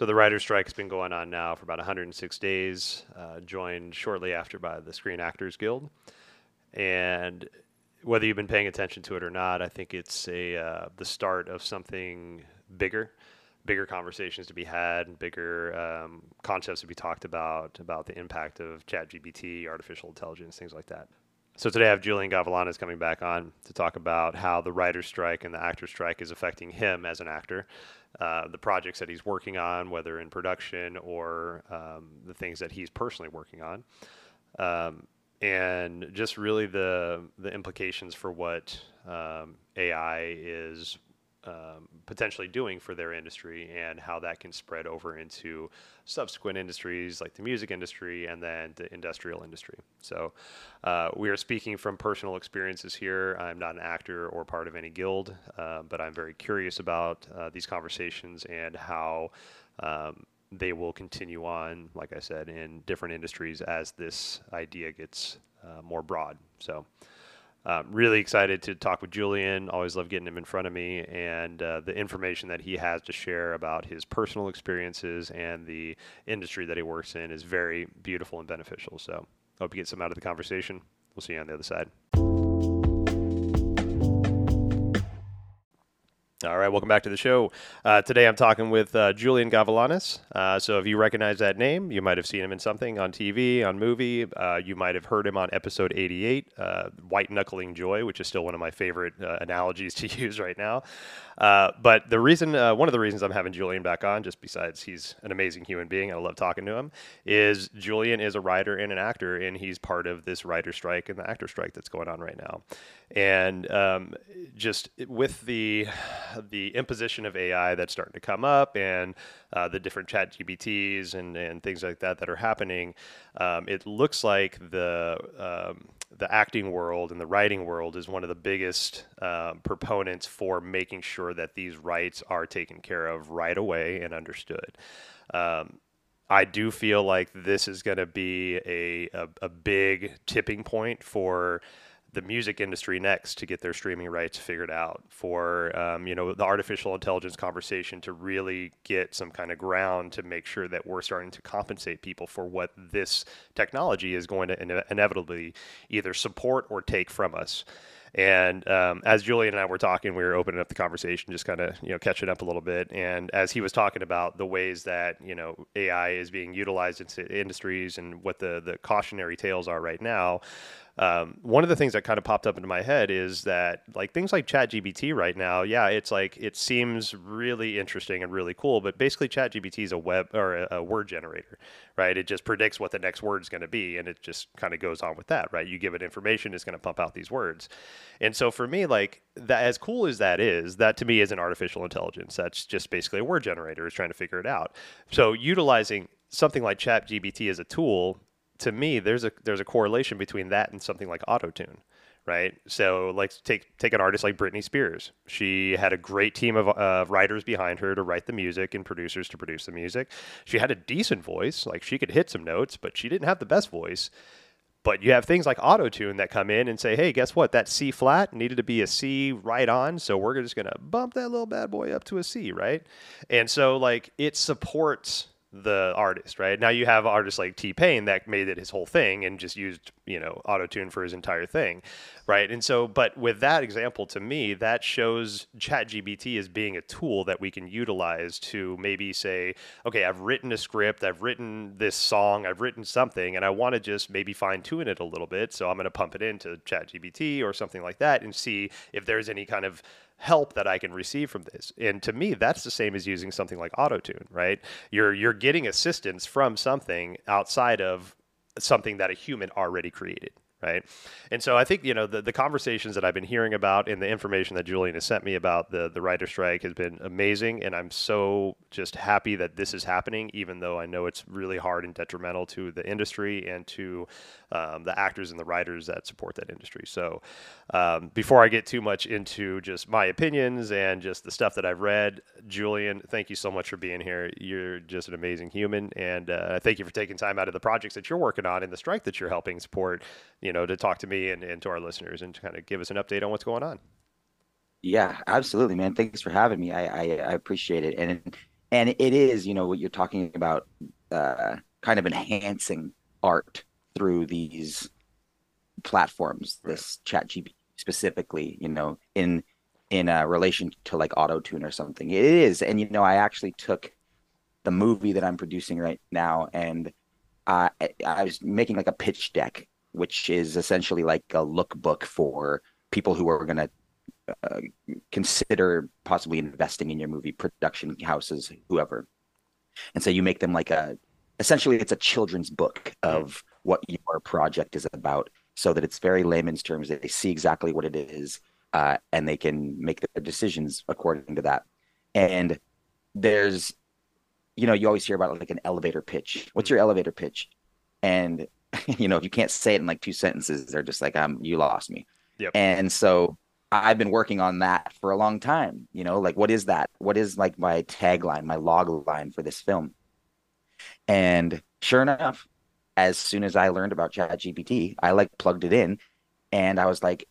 So the writer's strike has been going on now for about 106 days, uh, joined shortly after by the Screen Actors Guild. And whether you've been paying attention to it or not, I think it's a uh, the start of something bigger, bigger conversations to be had, bigger um, concepts to be talked about about the impact of ChatGPT, artificial intelligence, things like that. So today I have Julian Gavilanes coming back on to talk about how the writer's strike and the actor's strike is affecting him as an actor, uh, the projects that he's working on, whether in production or um, the things that he's personally working on, um, and just really the the implications for what um, AI is um, potentially doing for their industry and how that can spread over into subsequent industries like the music industry and then the industrial industry. So, uh, we are speaking from personal experiences here. I'm not an actor or part of any guild, uh, but I'm very curious about uh, these conversations and how. Um, they will continue on, like I said, in different industries as this idea gets uh, more broad. So, um, really excited to talk with Julian. Always love getting him in front of me and uh, the information that he has to share about his personal experiences and the industry that he works in is very beautiful and beneficial. So, hope you get some out of the conversation. We'll see you on the other side. All right, welcome back to the show. Uh, today I'm talking with uh, Julian Gavilanes. Uh, so if you recognize that name, you might have seen him in something on TV, on movie. Uh, you might have heard him on episode 88, uh, White Knuckling Joy, which is still one of my favorite uh, analogies to use right now. but the reason, one of the reasons I'm having Julian back on, just besides he's an amazing human being, I love talking to him, is Julian is a writer and an actor, and he's part of this writer strike and the actor strike that's going on right now. And um, just with the the imposition of AI that's starting to come up and uh, the different chat GPTs and, and things like that that are happening, um, it looks like the um, the acting world and the writing world is one of the biggest uh, proponents for making sure that these rights are taken care of right away and understood. Um, I do feel like this is going to be a, a, a big tipping point for the music industry next to get their streaming rights figured out for um, you know the artificial intelligence conversation to really get some kind of ground to make sure that we're starting to compensate people for what this technology is going to ine- inevitably either support or take from us and um, as Julian and I were talking, we were opening up the conversation, just kind of you know catching up a little bit. And as he was talking about the ways that you know AI is being utilized in industries and what the the cautionary tales are right now, um, one of the things that kind of popped up into my head is that like things like ChatGPT right now, yeah, it's like it seems really interesting and really cool, but basically ChatGPT is a web or a, a word generator, right? It just predicts what the next word is going to be, and it just kind of goes on with that, right? You give it information, it's going to pump out these words, and so for me, like that, as cool as that is, that to me is an artificial intelligence. That's just basically a word generator is trying to figure it out. So utilizing something like ChatGPT as a tool to me, there's a there's a correlation between that and something like autotune, right? So, like take take an artist like Britney Spears. She had a great team of uh, writers behind her to write the music and producers to produce the music. She had a decent voice, like she could hit some notes, but she didn't have the best voice. But you have things like autotune that come in and say, "Hey, guess what? That C flat needed to be a C right on, so we're just gonna bump that little bad boy up to a C, right?" And so, like, it supports the artist, right? Now you have artists like T Pain that made it his whole thing and just used, you know, auto tune for his entire thing, right? And so, but with that example, to me, that shows ChatGPT as being a tool that we can utilize to maybe say, okay, I've written a script, I've written this song, I've written something, and I want to just maybe fine tune it a little bit. So I'm going to pump it into ChatGPT or something like that and see if there's any kind of help that I can receive from this. And to me, that's the same as using something like AutoTune, right? You're you're getting assistance from something outside of something that a human already created right? And so I think you know the, the conversations that I've been hearing about and the information that Julian has sent me about the the writer strike has been amazing, and I'm so just happy that this is happening, even though I know it's really hard and detrimental to the industry and to um, the actors and the writers that support that industry. So um, before I get too much into just my opinions and just the stuff that I've read, Julian, thank you so much for being here. You're just an amazing human, and uh, thank you for taking time out of the projects that you're working on and the strike that you're helping support. You know, to talk to me and, and to our listeners and to kind of give us an update on what's going on. Yeah, absolutely, man. Thanks for having me. I, I, I appreciate it. And and it is, you know, what you're talking about, uh, kind of enhancing art through these platforms, right. this chat GPT specifically, you know, in in a relation to like auto tune or something. It is. And you know, I actually took the movie that I'm producing right now and I I was making like a pitch deck, which is essentially like a lookbook for people who are going to uh, consider possibly investing in your movie production houses whoever. And so you make them like a essentially it's a children's book of what your project is about so that it's very layman's terms they see exactly what it is uh, and they can make their decisions according to that. And there's you know you always hear about like an elevator pitch. What's your elevator pitch? And you know if you can't say it in like two sentences they're just like um you lost me yep. and so I've been working on that for a long time. You know, like what is that? What is like my tagline, my log line for this film? And sure enough, as soon as I learned about ChatGPT, I like plugged it in and I was like,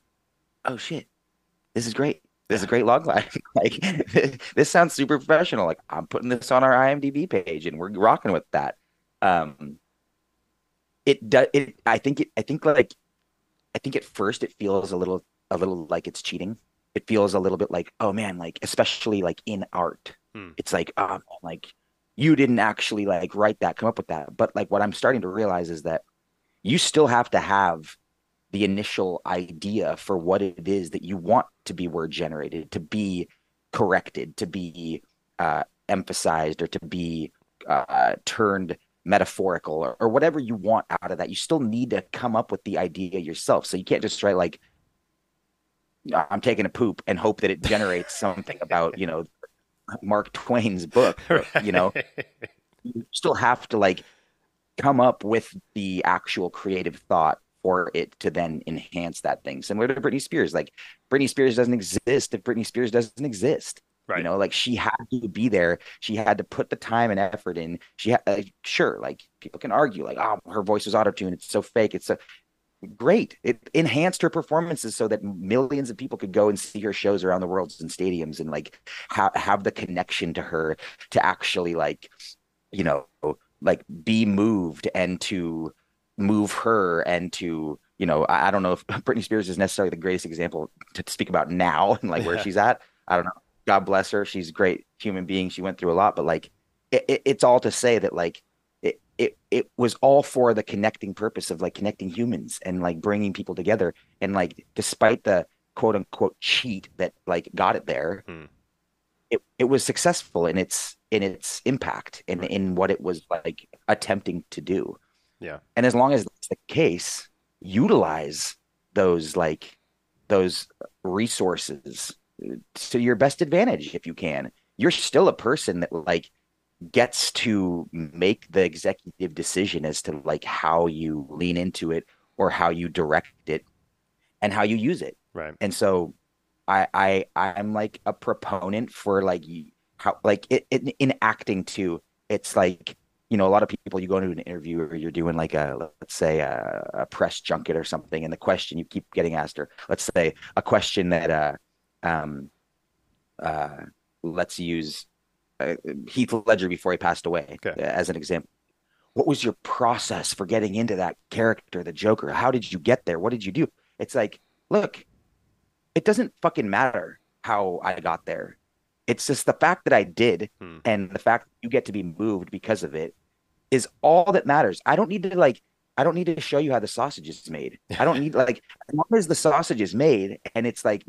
oh shit, this is great. This is a great log line. like this sounds super professional. Like I'm putting this on our IMDb page and we're rocking with that. Um it does it I think it I think like I think at first it feels a little a little like it's cheating. It feels a little bit like, oh man, like especially like in art, hmm. it's like, um, like you didn't actually like write that, come up with that. But like what I'm starting to realize is that you still have to have the initial idea for what it is that you want to be word generated, to be corrected, to be uh, emphasized, or to be uh, turned metaphorical, or, or whatever you want out of that. You still need to come up with the idea yourself. So you can't just write like, I'm taking a poop and hope that it generates something about, you know, Mark Twain's book. Right. You know, you still have to like come up with the actual creative thought for it to then enhance that thing. Similar to Britney Spears. Like Britney Spears doesn't exist if Britney Spears doesn't exist. Right. You know, like she had to be there. She had to put the time and effort in. She had, uh, sure, like people can argue, like, oh, her voice was auto tuned. It's so fake. It's so great. It enhanced her performances so that millions of people could go and see her shows around the world in stadiums and like ha- have the connection to her to actually like, you know, like be moved and to move her and to, you know, I, I don't know if Britney Spears is necessarily the greatest example to speak about now and like where yeah. she's at. I don't know. God bless her. She's a great human being. She went through a lot, but like it, it, it's all to say that like it it it was all for the connecting purpose of like connecting humans and like bringing people together and like despite the quote unquote cheat that like got it there hmm. it, it was successful in its in its impact and right. in what it was like attempting to do yeah and as long as that's the case utilize those like those resources to your best advantage if you can you're still a person that like gets to make the executive decision as to like how you lean into it or how you direct it and how you use it. Right. And so I I I'm like a proponent for like how like it, it in acting too. It's like you know a lot of people you go into an interview or you're doing like a let's say a, a press junket or something and the question you keep getting asked or let's say a question that uh um uh let's use uh, Heath Ledger before he passed away, okay. as an example. What was your process for getting into that character, the Joker? How did you get there? What did you do? It's like, look, it doesn't fucking matter how I got there. It's just the fact that I did hmm. and the fact you get to be moved because of it is all that matters. I don't need to like I don't need to show you how the sausage is made. I don't need like as long as the sausage is made and it's like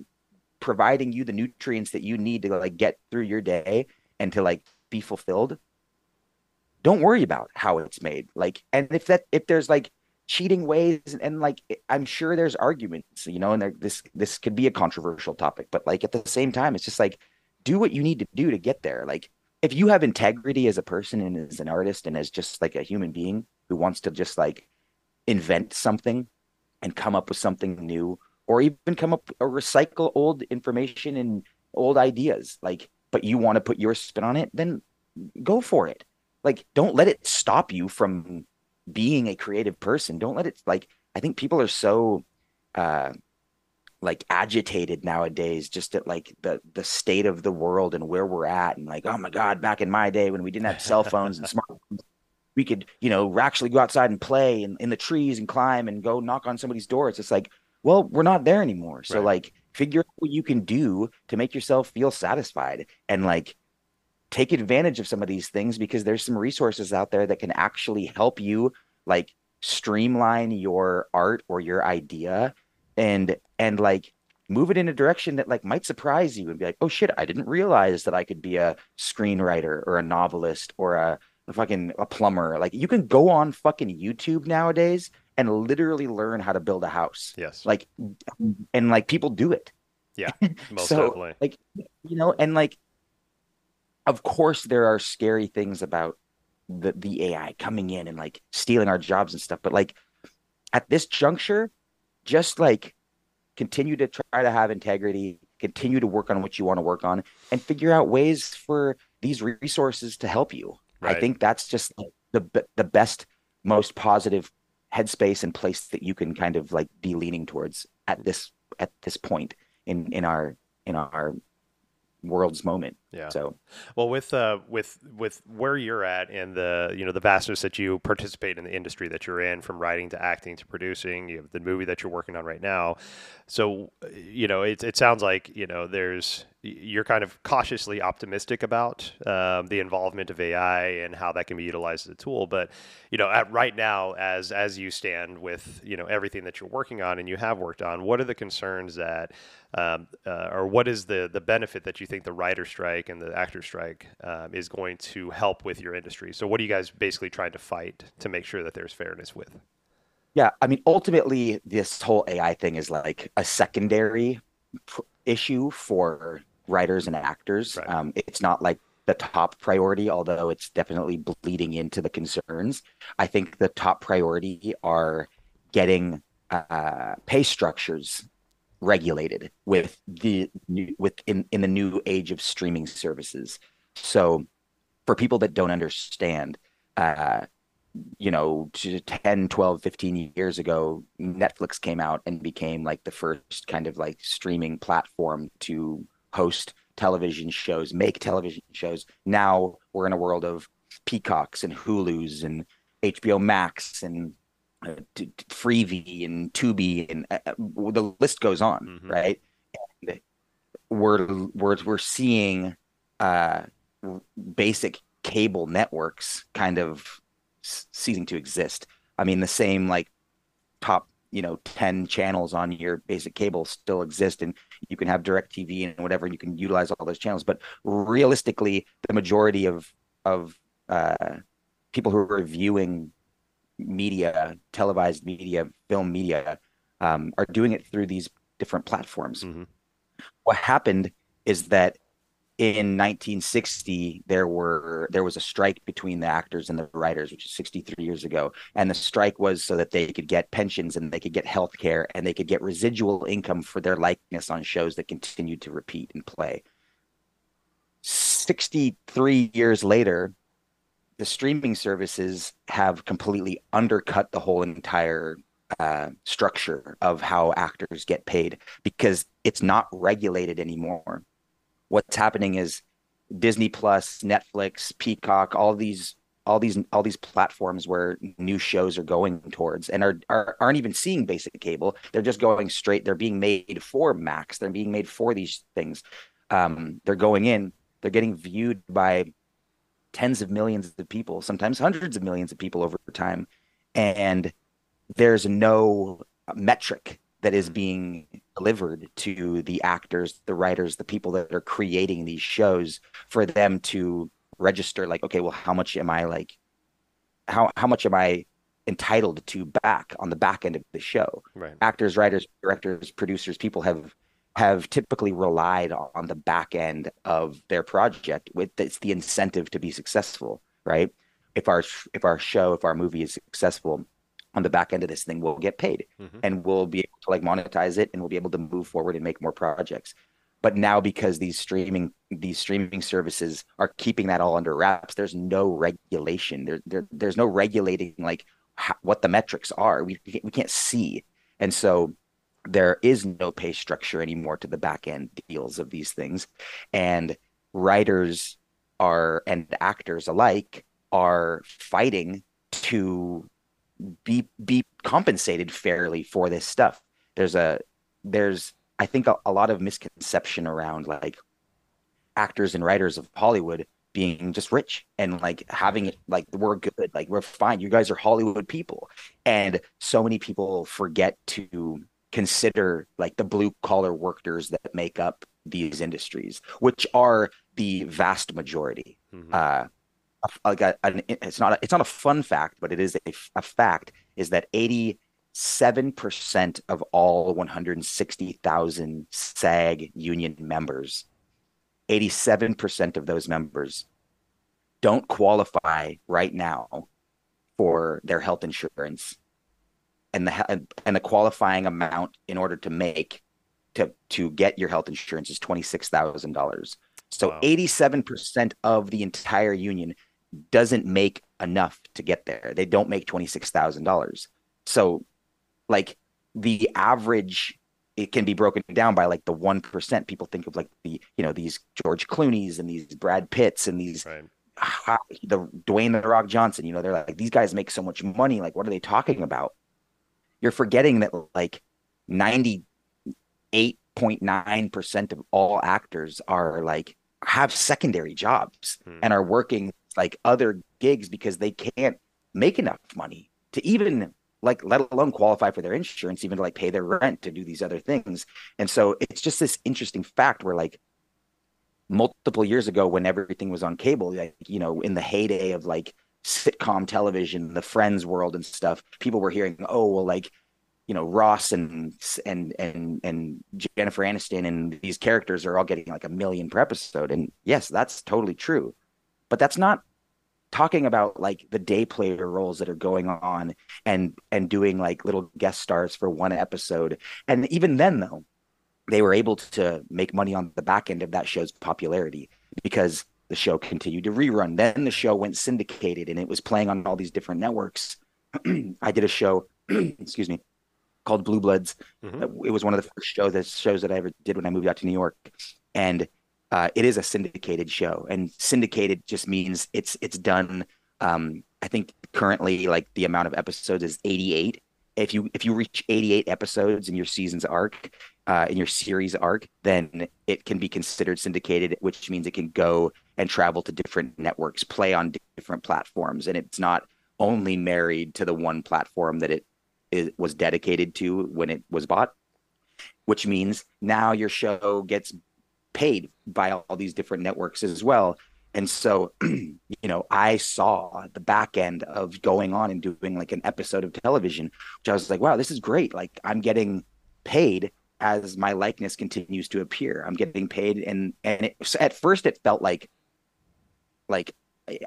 providing you the nutrients that you need to like get through your day and to like be fulfilled don't worry about how it's made. Like and if that if there's like cheating ways and, and like i'm sure there's arguments you know and there, this this could be a controversial topic but like at the same time it's just like do what you need to do to get there. Like if you have integrity as a person and as an artist and as just like a human being who wants to just like invent something and come up with something new or even come up or recycle old information and old ideas like but you want to put your spin on it, then go for it. Like, don't let it stop you from being a creative person. Don't let it like. I think people are so uh, like agitated nowadays just at like the the state of the world and where we're at and like oh my god back in my day when we didn't have cell phones and smartphones we could you know actually go outside and play in, in the trees and climb and go knock on somebody's door it's just like well we're not there anymore so right. like figure out what you can do to make yourself feel satisfied and like take advantage of some of these things because there's some resources out there that can actually help you like streamline your art or your idea and and like move it in a direction that like might surprise you and be like oh shit i didn't realize that i could be a screenwriter or a novelist or a, a fucking a plumber like you can go on fucking youtube nowadays and literally learn how to build a house yes like and like people do it yeah most so, definitely like you know and like of course there are scary things about the the AI coming in and like stealing our jobs and stuff. But like at this juncture, just like continue to try to have integrity, continue to work on what you want to work on, and figure out ways for these resources to help you. Right. I think that's just the the best, most positive headspace and place that you can kind of like be leaning towards at this at this point in in our in our world's moment. Yeah. So, well, with uh, with with where you're at and the you know the vastness that you participate in the industry that you're in, from writing to acting to producing, you have the movie that you're working on right now. So, you know, it it sounds like you know there's you're kind of cautiously optimistic about um, the involvement of AI and how that can be utilized as a tool. But you know, at right now, as as you stand with you know everything that you're working on and you have worked on, what are the concerns that, um, uh, or what is the the benefit that you think the writer strike and the actor strike um, is going to help with your industry? So, what are you guys basically trying to fight to make sure that there's fairness with? Yeah, I mean, ultimately, this whole AI thing is like a secondary issue for writers and actors. Right. Um, it's not like the top priority, although it's definitely bleeding into the concerns. I think the top priority are getting uh, pay structures regulated with the with in, in the new age of streaming services. So for people that don't understand, uh, you know 10 12 15 years ago netflix came out and became like the first kind of like streaming platform to host television shows, make television shows. Now we're in a world of Peacocks and Hulu's and HBO Max and uh, Freevee and Tubi and uh, uh, the list goes on, mm-hmm. right? And we're we're we're seeing uh, basic cable networks kind of ceasing to exist. I mean, the same like top you know 10 channels on your basic cable still exist and you can have DirecTV and whatever you can utilize all those channels but realistically the majority of of uh, people who are viewing media televised media film media um, are doing it through these different platforms. Mm-hmm. what happened is that in 1960 there were there was a strike between the actors and the writers which is 63 years ago. And the strike was so that they could get pensions and they could get health care and they could get residual income for their likeness on shows that continued to repeat and play. 63 years later the streaming services have completely undercut the whole entire uh, structure of how actors get paid because it's not regulated anymore what's happening is Disney Plus, Netflix, Peacock, all these all these all these platforms where new shows are going towards and are, are aren't even seeing basic cable. They're just going straight. They're being made for Max. They're being made for these things. Um, they're going in. They're getting viewed by tens of millions of people, sometimes hundreds of millions of people over time, and there's no metric that is mm-hmm. being delivered to the actors, the writers, the people that are creating these shows for them to register like, okay, well, how much am I like how how much am I entitled to back on the back end of the show? Right. Actors, writers, directors, producers, people have have typically relied on the back end of their project with it's the incentive to be successful, right? If our if our show, if our movie is successful, on the back end of this thing we'll get paid mm-hmm. and we'll be able to like monetize it and we'll be able to move forward and make more projects but now because these streaming these streaming services are keeping that all under wraps there's no regulation there, there there's no regulating like how, what the metrics are we we can't see and so there is no pay structure anymore to the back end deals of these things. And writers are and actors alike are fighting to be be compensated fairly for this stuff. There's a there's i think a, a lot of misconception around like actors and writers of hollywood being just rich and like having it like we're good like we're fine. You guys are hollywood people. And so many people forget to consider like the blue collar workers that make up these industries which are the vast majority mm-hmm. uh like a, an, it's not a, it's not a fun fact but it is a, a fact is that 87% of all 160,000 SAG union members 87% of those members don't qualify right now for their health insurance and the and the qualifying amount in order to make to to get your health insurance is $26,000. So 87% of the entire union doesn't make enough to get there. They don't make $26,000. So like the average it can be broken down by like the 1% people think of like the you know these george clooney's and these brad pitts and these right. the dwayne the rock johnson you know they're like these guys make so much money like what are they talking about you're forgetting that like 98.9% of all actors are like have secondary jobs hmm. and are working like other gigs because they can't make enough money to even like let alone qualify for their insurance, even to like pay their rent to do these other things. And so it's just this interesting fact where like multiple years ago when everything was on cable, like, you know, in the heyday of like sitcom television, the friends world and stuff, people were hearing, oh, well, like, you know, Ross and and and and Jennifer Aniston and these characters are all getting like a million per episode. And yes, that's totally true. But that's not talking about like the day player roles that are going on and and doing like little guest stars for one episode and even then though they were able to make money on the back end of that show's popularity because the show continued to rerun then the show went syndicated and it was playing on all these different networks i did a show excuse me called blue bloods mm-hmm. it was one of the first shows that shows that i ever did when i moved out to new york and uh, it is a syndicated show, and syndicated just means it's it's done. Um, I think currently, like the amount of episodes is 88. If you if you reach 88 episodes in your season's arc, uh, in your series arc, then it can be considered syndicated, which means it can go and travel to different networks, play on different platforms, and it's not only married to the one platform that it, it was dedicated to when it was bought. Which means now your show gets paid by all these different networks as well. And so, you know, I saw the back end of going on and doing like an episode of television, which I was like, wow, this is great. Like I'm getting paid as my likeness continues to appear. I'm getting paid, and and it, at first it felt like, like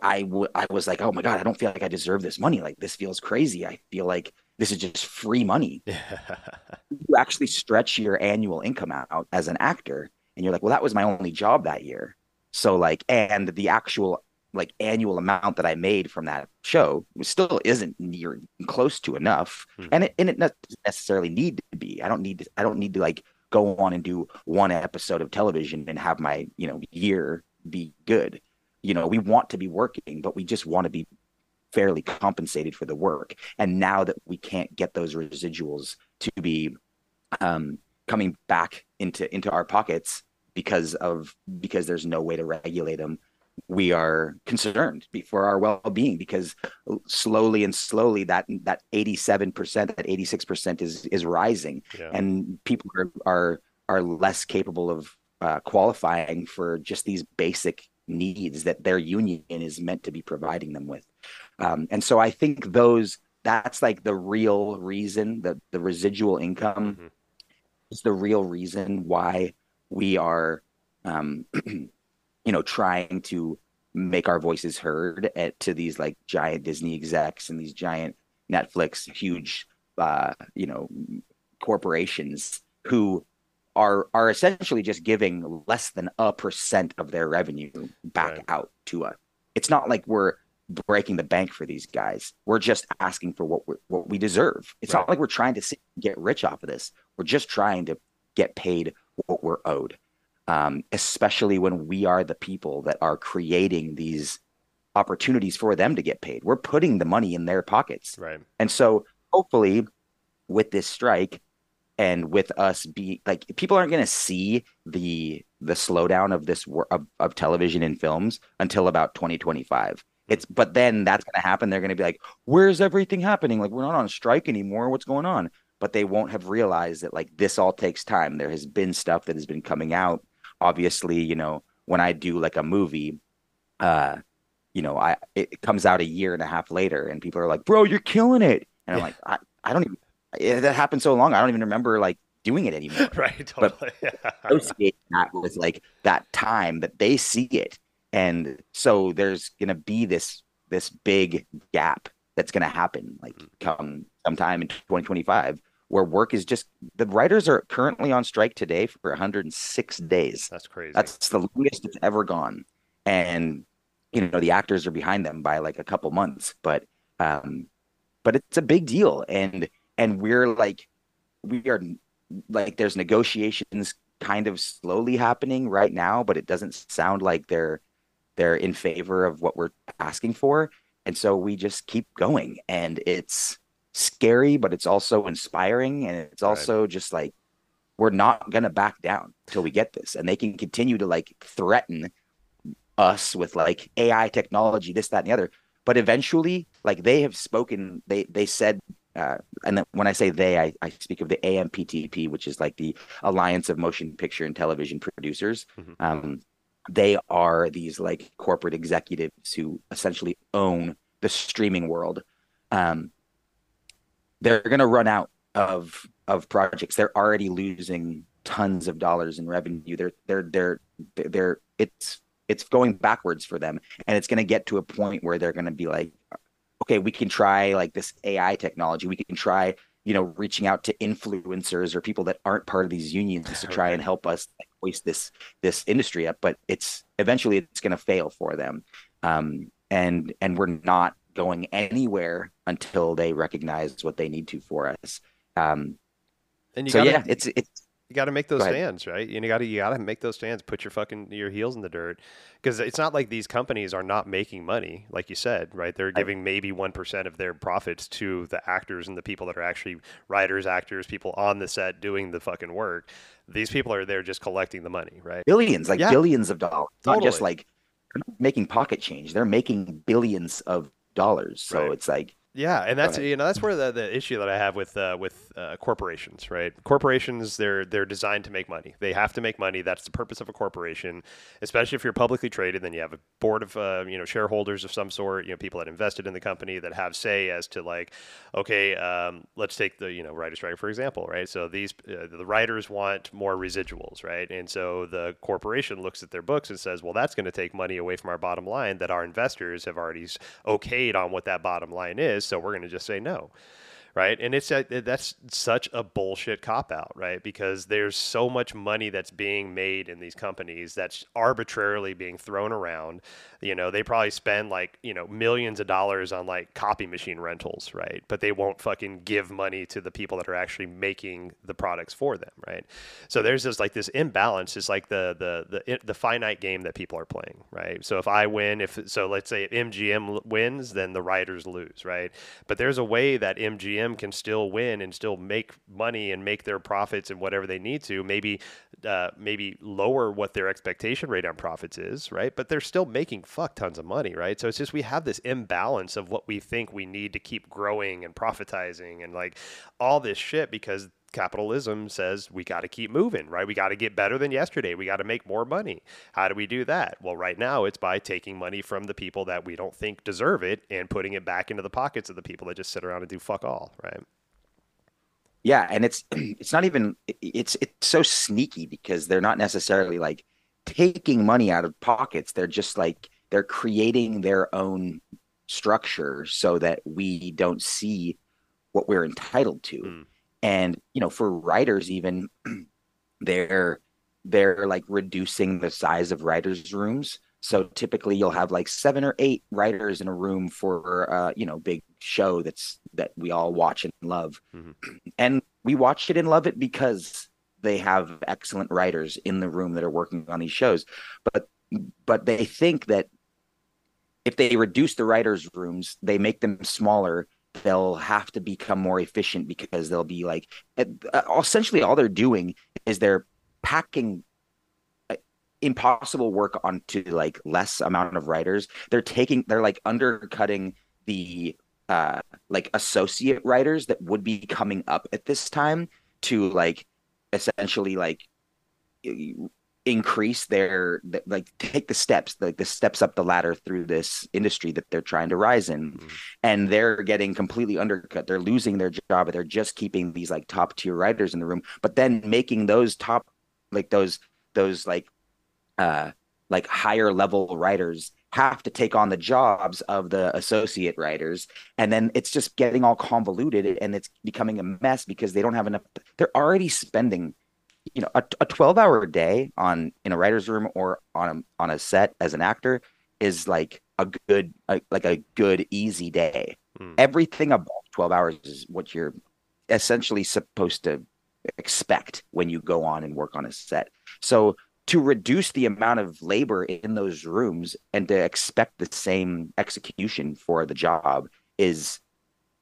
I, w- I was like, oh my god, I don't feel like I deserve this money. Like this feels crazy. I feel like this is just free money. you actually stretch your annual income out as an actor and you're like, well, that was my only job that year. So like, and the actual like annual amount that I made from that show still isn't near close to enough, mm-hmm. and it and it doesn't necessarily need to be. I don't need to. I don't need to like go on and do one episode of television and have my you know year be good. You know, we want to be working, but we just want to be fairly compensated for the work. And now that we can't get those residuals to be um, coming back into into our pockets because of because there's no way to regulate them we are concerned for our well-being because slowly and slowly that that 87% that 86% is is rising yeah. and people are, are are less capable of uh, qualifying for just these basic needs that their union is meant to be providing them with. Um, and so i think those that's like the real reason that the residual income mm-hmm. is the real reason why we are, um, you know, trying to make our voices heard at to these like giant Disney execs and these giant Netflix huge, uh, you know, corporations who are are essentially just giving less than a percent of their revenue back right. out to us. It's not like we're breaking the bank for these guys. We're just asking for what we what we deserve. It's right. not like we're trying to get rich off of this. We're just trying to get paid what we're owed. Um, especially when we are the people that are creating these opportunities for them to get paid. We're putting the money in their pockets. Right. And so hopefully with this strike and with us be like people aren't going to see the the slowdown of this of, of television and films until about 2025 it's but then that's going to happen. They're going to be like, "Where's everything happening? Like we're not on strike anymore. What's going on?" But they won't have realized that like this all takes time. There has been stuff that has been coming out. Obviously, you know, when I do like a movie, uh, you know, I it comes out a year and a half later, and people are like, "Bro, you're killing it," and I'm like, I, I don't even. It, that happened so long. I don't even remember like doing it anymore. right. Totally. But associate that with like that time that they see it and so there's going to be this this big gap that's going to happen like mm-hmm. come sometime in 2025 where work is just the writers are currently on strike today for 106 days that's crazy that's the longest it's ever gone and you know the actors are behind them by like a couple months but um but it's a big deal and and we're like we are like there's negotiations kind of slowly happening right now but it doesn't sound like they're they're in favor of what we're asking for. And so we just keep going. And it's scary but it's also inspiring. And it's also right. just like we're not going to back down till we get this. And they can continue to like threaten us with like ai technology this that and the other. But eventually like they have spoken they they said uh, and when I say they, I, I speak of the AMPTP, which is like the Alliance of Motion Picture and Television Producers. Mm-hmm. Um, they are these like corporate executives who essentially own the streaming world. Um, they're going to run out of of projects. They're already losing tons of dollars in revenue. They're they're they're they're it's it's going backwards for them, and it's going to get to a point where they're going to be like, okay, we can try like this AI technology. We can try you know reaching out to influencers or people that aren't part of these unions to try and help us hoist this this industry up but it's eventually it's going to fail for them. Um, and and we're not going anywhere until they recognize what they need to for us. Um, and so gotta, yeah it's it's you got to make those stands, right? You got to you got to make those stands. Put your fucking your heels in the dirt, because it's not like these companies are not making money, like you said, right? They're giving maybe one percent of their profits to the actors and the people that are actually writers, actors, people on the set doing the fucking work. These people are there just collecting the money, right? Billions, like yeah. billions of dollars, totally. not just like making pocket change. They're making billions of dollars. So right. it's like yeah, and that's you know that's where the, the issue that I have with uh, with uh, corporations, right? Corporations they're they're designed to make money. They have to make money. That's the purpose of a corporation, especially if you're publicly traded. Then you have a board of uh, you know shareholders of some sort. You know people that invested in the company that have say as to like, okay, um, let's take the you know writer strike for example, right? So these uh, the writers want more residuals, right? And so the corporation looks at their books and says, well, that's going to take money away from our bottom line that our investors have already okayed on what that bottom line is is, so we're going to just say no right? And it's a, that's such a bullshit cop out, right? Because there's so much money that's being made in these companies that's arbitrarily being thrown around. You know, they probably spend like you know millions of dollars on like copy machine rentals, right? But they won't fucking give money to the people that are actually making the products for them, right? So there's just like this imbalance. It's like the the the the finite game that people are playing, right? So if I win, if so, let's say if MGM wins, then the writers lose, right? But there's a way that MGM GM can still win and still make money and make their profits and whatever they need to. Maybe, uh, maybe lower what their expectation rate on profits is, right? But they're still making fuck tons of money, right? So it's just we have this imbalance of what we think we need to keep growing and profitizing and like all this shit because capitalism says we got to keep moving, right? We got to get better than yesterday. We got to make more money. How do we do that? Well, right now it's by taking money from the people that we don't think deserve it and putting it back into the pockets of the people that just sit around and do fuck all, right? Yeah, and it's it's not even it's it's so sneaky because they're not necessarily like taking money out of pockets. They're just like they're creating their own structure so that we don't see what we're entitled to. Mm and you know for writers even they're they're like reducing the size of writers rooms So typically you'll have like seven or eight writers in a room for uh, you know, big show that's that we all watch and love. Mm-hmm. And we watch it and love it because they have excellent writers in the room that are working on these shows. But but they think that if they reduce the writers' rooms, they make them smaller, they'll have to become more efficient because they'll be like uh, essentially all they're doing is they're packing uh, impossible work onto like less amount of writers. They're taking they're like undercutting the uh like associate writers that would be coming up at this time to like essentially like increase their like take the steps like the steps up the ladder through this industry that they're trying to rise in. Mm-hmm. and they're getting completely undercut. They're losing their job. They're just keeping these like top tier writers in the room but then making those top like those those like uh like higher level writers have to take on the jobs of the associate writers. And then it's just getting all convoluted and it's becoming a mess because they don't have enough they're already spending you know a, a 12 hour day on in a writer's room or on a on a set as an actor is like a good a, like a good easy day mm. everything above 12 hours is what you're essentially supposed to expect when you go on and work on a set so to reduce the amount of labor in those rooms and to expect the same execution for the job is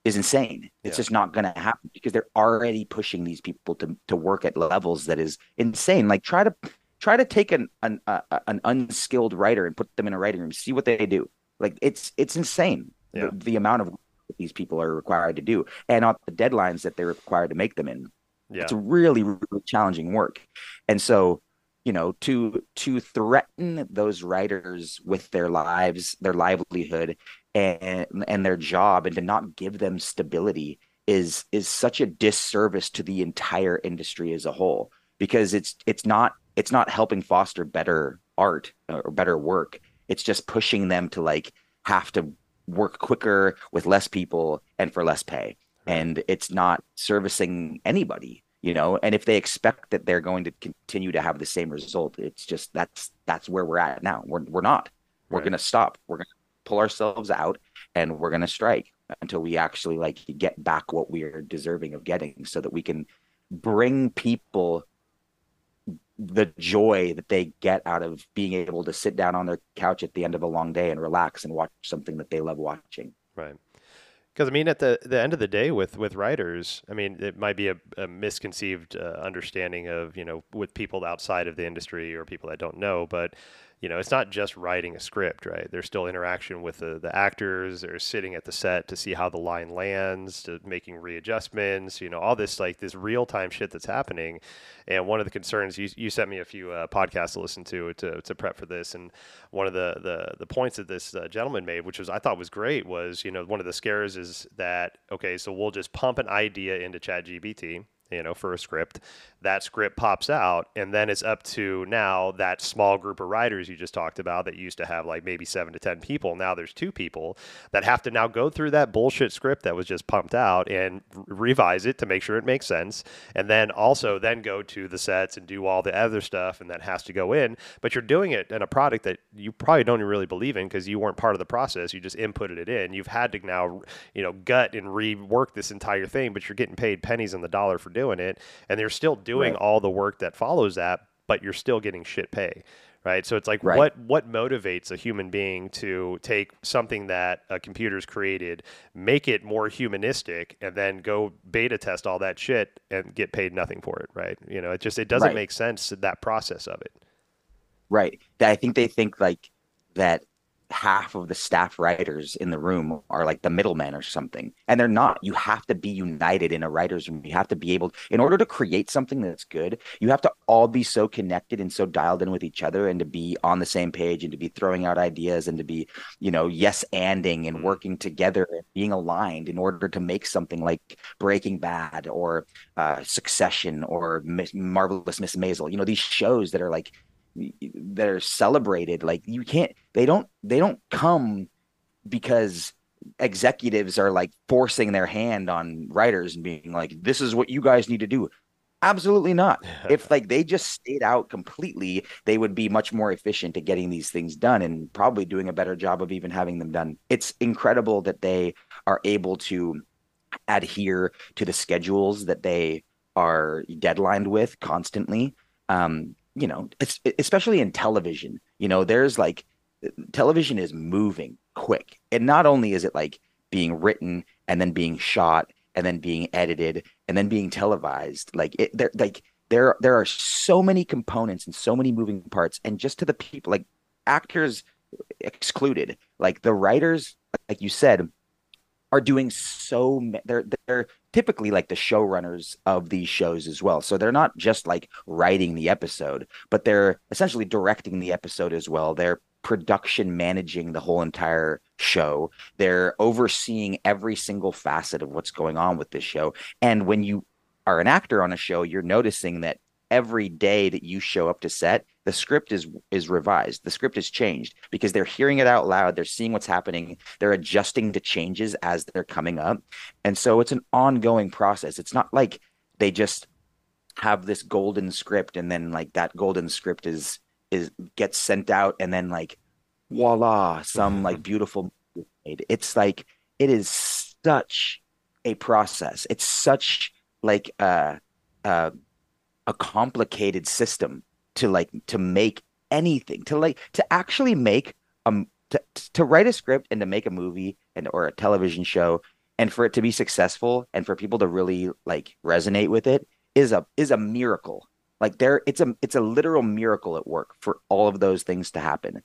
is insane. It's yeah. just not going to happen because they're already pushing these people to to work at levels that is insane. Like try to try to take an an uh, an unskilled writer and put them in a writing room, see what they do. Like it's it's insane yeah. the, the, amount of these people are required to do, and on the deadlines that they're required to make them in. Yeah. It's really really challenging work, and so you know to to threaten those writers with their lives their livelihood and and their job and to not give them stability is is such a disservice to the entire industry as a whole because it's it's not it's not helping foster better art or better work. It's just pushing them to like have to work quicker with less people and for less pay. And it's not servicing anybody you know and if they expect that they're going to continue to have the same result it's just that's that's where we're at now we're, we're not we're right. going to stop we're going to pull ourselves out and we're going to strike until we actually like get back what we are deserving of getting so that we can bring people the joy that they get out of being able to sit down on their couch at the end of a long day and relax and watch something that they love watching. Right. Because I mean, at the the end of the day, with with writers, I mean, it might be a, a misconceived uh, understanding of you know with people outside of the industry or people that don't know, but you know, it's not just writing a script, right? There's still interaction with the, the actors. They're sitting at the set to see how the line lands, to making readjustments, you know, all this like this real time shit that's happening. And one of the concerns you, you sent me a few uh, podcasts to listen to, to to prep for this, and one of the the, the points that this uh, gentleman made, which was I thought was great, was you know one of the scares is that okay, so we'll just pump an idea into ChatGPT you know, for a script. That script pops out, and then it's up to now that small group of writers you just talked about that used to have like maybe seven to 10 people. Now there's two people that have to now go through that bullshit script that was just pumped out and revise it to make sure it makes sense. And then also then go to the sets and do all the other stuff, and that has to go in. But you're doing it in a product that you probably don't really believe in because you weren't part of the process. You just inputted it in. You've had to now, you know, gut and rework this entire thing, but you're getting paid pennies on the dollar for doing it, and they're still doing right. all the work that follows that, but you're still getting shit pay right so it's like right. what what motivates a human being to take something that a computer's created make it more humanistic and then go beta test all that shit and get paid nothing for it right you know it just it doesn't right. make sense that process of it right i think they think like that half of the staff writers in the room are like the middlemen or something and they're not. You have to be united in a writer's room. You have to be able in order to create something that's good you have to all be so connected and so dialed in with each other and to be on the same page and to be throwing out ideas and to be you know yes anding and mm-hmm. working together and being aligned in order to make something like breaking bad or uh, succession or marvelous miss maisel. You know these shows that are like that are celebrated like you can't they don't they don't come because executives are like forcing their hand on writers and being like this is what you guys need to do Absolutely not. if like they just stayed out completely, they would be much more efficient at getting these things done and probably doing a better job of even having them done. It's incredible that they are able to adhere to the schedules that they are deadlined with constantly. Um, you know, it's especially in television. You know, there's like television is moving quick, and not only is it like being written and then being shot and then being edited and then being televised. Like it, there, like there, there are so many components and so many moving parts, and just to the people, like actors excluded, like the writers, like you said, are doing so. They're they're typically like the showrunners of these shows as well. So they're not just like writing the episode, but they're essentially directing the episode as well. They're production managing the whole entire show. They're overseeing every single facet of what's going on with this show. And when you are an actor on a show, you're noticing that every day that you show up to set, the script is is revised. The script is changed because they're hearing it out loud, they're seeing what's happening, they're adjusting to changes as they're coming up. And so it's an ongoing process. It's not like they just have this golden script and then like that golden script is is gets sent out and then like voila some like beautiful made. it's like it is such a process it's such like a, a a complicated system to like to make anything to like to actually make um to, to write a script and to make a movie and or a television show and for it to be successful and for people to really like resonate with it is a is a miracle like there, it's a it's a literal miracle at work for all of those things to happen.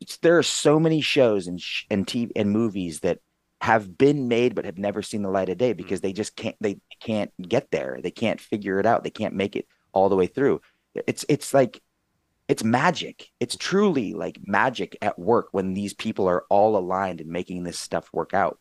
It's, there are so many shows and sh- and TV and movies that have been made but have never seen the light of day because they just can't they can't get there. They can't figure it out. They can't make it all the way through. It's it's like it's magic. It's truly like magic at work when these people are all aligned and making this stuff work out.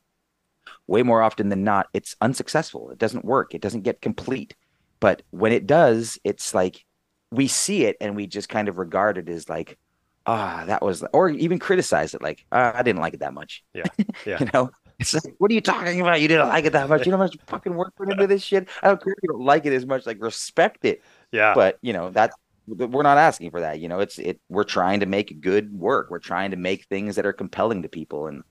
Way more often than not, it's unsuccessful. It doesn't work. It doesn't get complete. But when it does, it's like we see it and we just kind of regard it as like, ah, oh, that was, or even criticize it like, oh, I didn't like it that much. Yeah. Yeah. you know, it's like, what are you talking about? You didn't like it that much. You know how much fucking work put into this shit? I don't care if you don't like it as much, like respect it. Yeah. But, you know, that's, we're not asking for that. You know, it's, it, we're trying to make good work. We're trying to make things that are compelling to people. And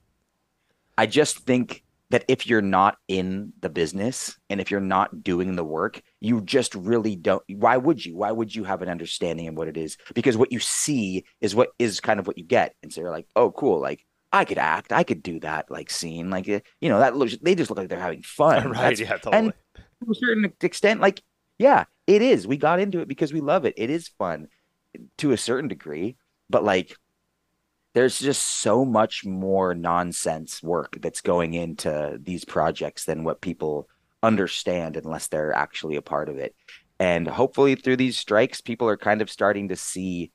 I just think that if you're not in the business and if you're not doing the work, you just really don't. Why would you? Why would you have an understanding of what it is? Because what you see is what is kind of what you get. And so you're like, oh, cool. Like I could act, I could do that like scene. Like, eh, you know, that looks, they just look like they're having fun. right. That's, yeah, totally. And to a certain extent, like, yeah, it is. We got into it because we love it. It is fun to a certain degree, but like, there's just so much more nonsense work that's going into these projects than what people understand unless they're actually a part of it. And hopefully through these strikes, people are kind of starting to see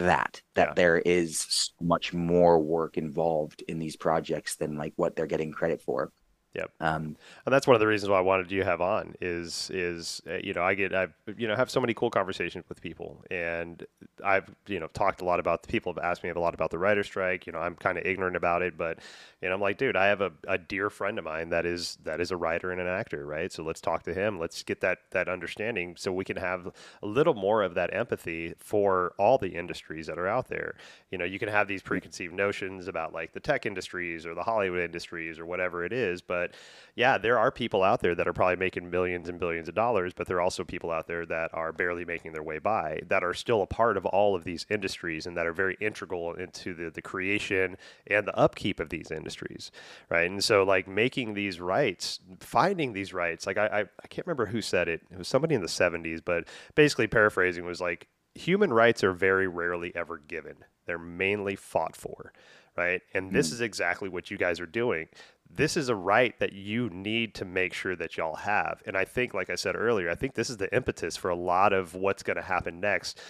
that that yeah. there is so much more work involved in these projects than like what they're getting credit for. Yep. Um, and that's one of the reasons why I wanted you to have on is is uh, you know I get I you know have so many cool conversations with people and I've you know talked a lot about the people have asked me a lot about the writer strike. You know I'm kind of ignorant about it, but you know I'm like, dude, I have a, a dear friend of mine that is that is a writer and an actor, right? So let's talk to him. Let's get that that understanding so we can have a little more of that empathy for all the industries that are out there. You know, you can have these preconceived notions about like the tech industries or the Hollywood industries or whatever it is, but but yeah, there are people out there that are probably making millions and billions of dollars, but there are also people out there that are barely making their way by that are still a part of all of these industries and that are very integral into the, the creation and the upkeep of these industries, right? And so, like making these rights, finding these rights, like I, I, I can't remember who said it. It was somebody in the 70s, but basically paraphrasing was like, human rights are very rarely ever given. They're mainly fought for, right? And this mm. is exactly what you guys are doing this is a right that you need to make sure that y'all have. And I think, like I said earlier, I think this is the impetus for a lot of what's going to happen next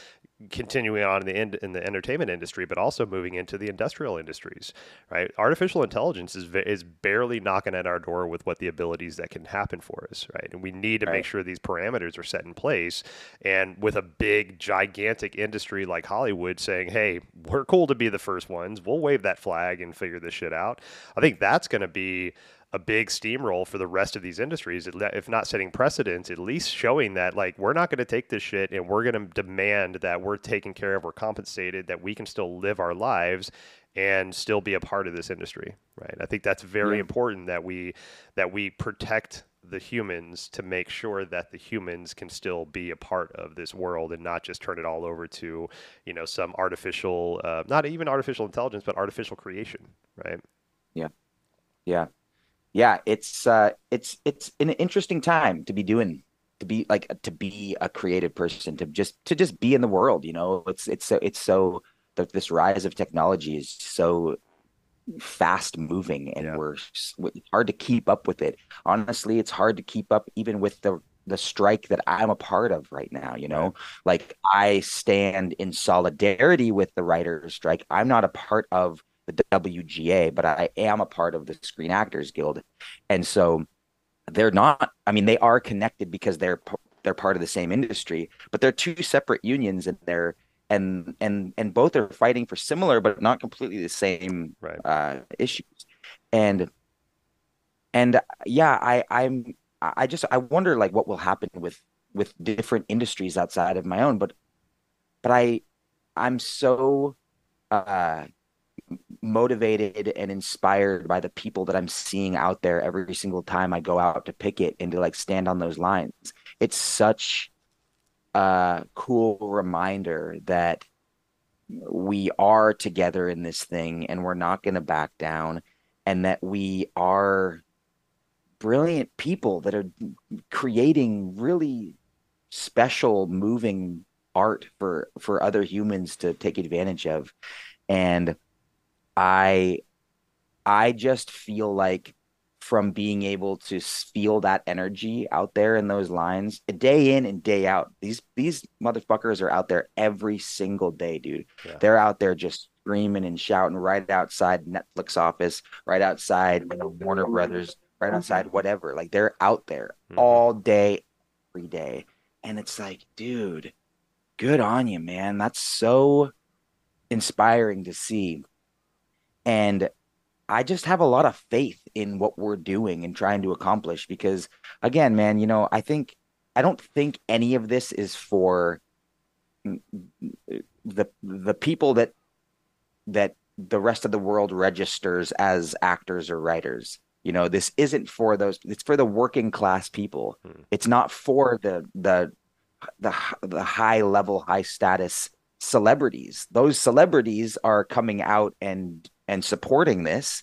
continuing on in the in, in the entertainment industry, but also moving into the industrial industries, right? Artificial intelligence is is barely knocking at our door with what the abilities that can happen for us, right? And we need to right. make sure these parameters are set in place. And with a big, gigantic industry like Hollywood saying, "Hey, we're cool to be the first ones. We'll wave that flag and figure this shit out," I think that's going to be a big steamroll for the rest of these industries. If not setting precedents, at least showing that like we're not going to take this shit and we're going to demand that we're taken care of, we're compensated, that we can still live our lives and still be a part of this industry, right? I think that's very yeah. important that we that we protect the humans to make sure that the humans can still be a part of this world and not just turn it all over to you know some artificial uh, not even artificial intelligence but artificial creation right yeah yeah yeah it's uh it's it's an interesting time to be doing to be like to be a creative person to just to just be in the world you know? It's it's so it's so that this rise of technology is so fast moving and yeah. we're hard to keep up with it. Honestly it's hard to keep up even with the the strike that i'm a part of right now you know? Like i stand in solidarity with the writers strike. I'm not a part of the wga but i am a part of the screen actors guild and so they're not i mean they are connected because they're they're part of the same industry but they're two separate unions and they're and and and both are fighting for similar but not completely the same right. uh, issues and and yeah i i'm i just i wonder like what will happen with with different industries outside of my own but but i i'm so uh motivated and inspired by the people that i'm seeing out there every single time i go out to picket and to like stand on those lines. It's such a cool reminder that we are together in this thing and we're not going to back down and that we are brilliant people that are creating really special moving art for for other humans to take advantage of. And i i just feel like from being able to feel that energy out there in those lines day in and day out. These these motherfuckers are out there every single day, dude. Yeah. They're out there just screaming and shouting right outside Netflix office, right outside you know, Warner Brothers, right outside whatever. Like they're out there mm-hmm. all day, every day. And it's like, dude, good on you, man. That's so inspiring to see. And I just have a lot of faith in what we're doing and trying to accomplish because again, man, you know, I think I don't think any of this is for the the people that that the rest of the world registers as actors or writers. You know, this isn't for those it's for the working class people. Hmm. It's not for the the the the high level, high status celebrities. Those celebrities are coming out and and supporting this,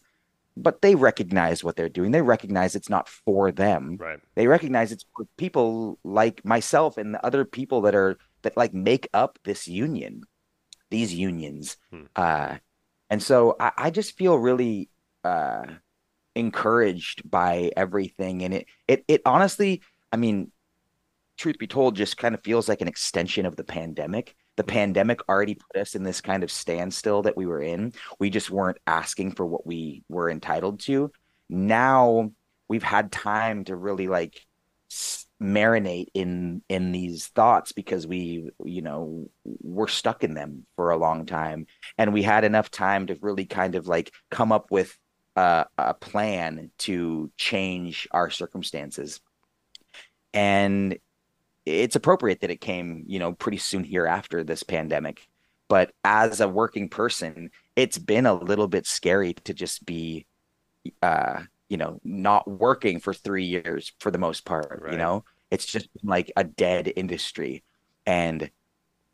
but they recognize what they're doing. They recognize it's not for them. Right. They recognize it's for people like myself and the other people that are that like make up this union, these unions. Hmm. Uh, and so I, I just feel really uh, encouraged by everything, and it it it honestly, I mean, truth be told, just kind of feels like an extension of the pandemic the pandemic already put us in this kind of standstill that we were in. We just weren't asking for what we were entitled to. Now we've had time to really like marinate in in these thoughts because we you know we're stuck in them for a long time and we had enough time to really kind of like come up with a plan to change our circumstances and it's appropriate that it came, you know, pretty soon here after this pandemic. But as a working person, it's been a little bit scary to just be, uh, you know, not working for three years for the most part. Right. You know, it's just like a dead industry, and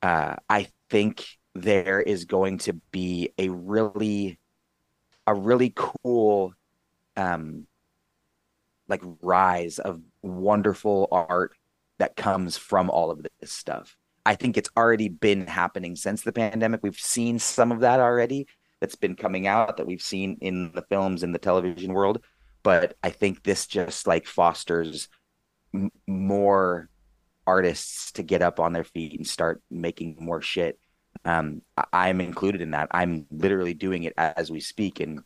uh, I think there is going to be a really, a really cool, um, like rise of wonderful art that comes from all of this stuff. I think it's already been happening since the pandemic. We've seen some of that already that's been coming out that we've seen in the films in the television world. But I think this just like fosters m- more artists to get up on their feet and start making more shit. Um, I- am included in that. I'm literally doing it as we speak. And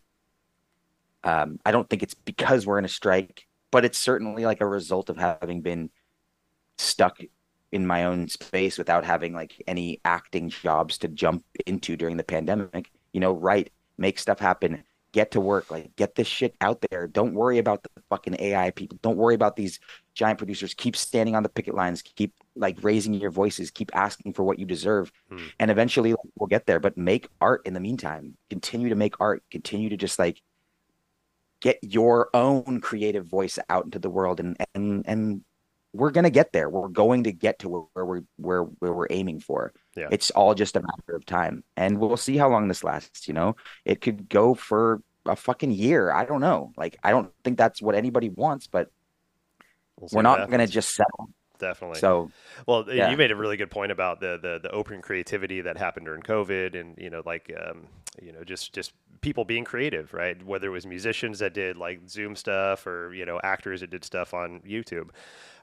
um, I don't think it's because we're in a strike, but it's certainly like a result of having been stuck in my own space without having like any acting jobs to jump into during the pandemic. You know, write, make stuff happen, get to work. Like, get this shit out there. Don't worry about the fucking AI people. Don't worry about these giant producers. Keep standing on the picket lines. Keep like raising your voices. Keep asking for what you deserve, hmm. and eventually like, we'll get there. But make art in the meantime. Continue to make art. Continue to just like get your own creative voice out into the world, and and and we're gonna get there. We're going to get to where we're where where we're aiming for. Yeah. It's all just a matter of time, and we'll see how long this lasts. You know, it could go for a fucking year. I don't know. Like, I don't think that's what anybody wants, but we'll we're not gonna just settle. Definitely. So, well, yeah. you made a really good point about the, the the open creativity that happened during COVID, and you know, like, um, you know, just just people being creative, right? Whether it was musicians that did like Zoom stuff, or you know, actors that did stuff on YouTube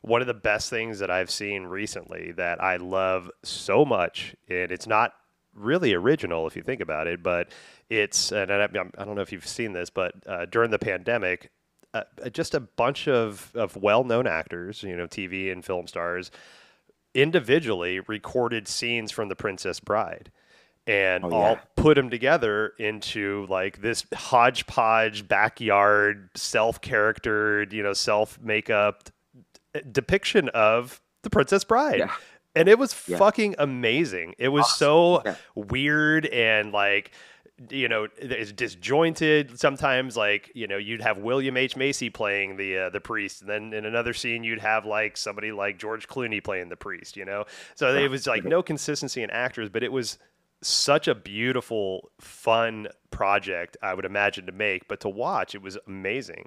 one of the best things that I've seen recently that I love so much, and it's not really original if you think about it, but it's, and I, I don't know if you've seen this, but uh, during the pandemic, uh, uh, just a bunch of, of well known actors, you know, TV and film stars, individually recorded scenes from The Princess Bride and oh, yeah. all put them together into like this hodgepodge backyard self charactered you know self makeup depiction of the Princess Bride. Yeah. And it was yeah. fucking amazing. It was awesome. so weird and like you know it's disjointed sometimes like you know you'd have william h macy playing the uh, the priest and then in another scene you'd have like somebody like george clooney playing the priest you know so it was like no consistency in actors but it was such a beautiful, fun project, I would imagine to make, but to watch, it was amazing.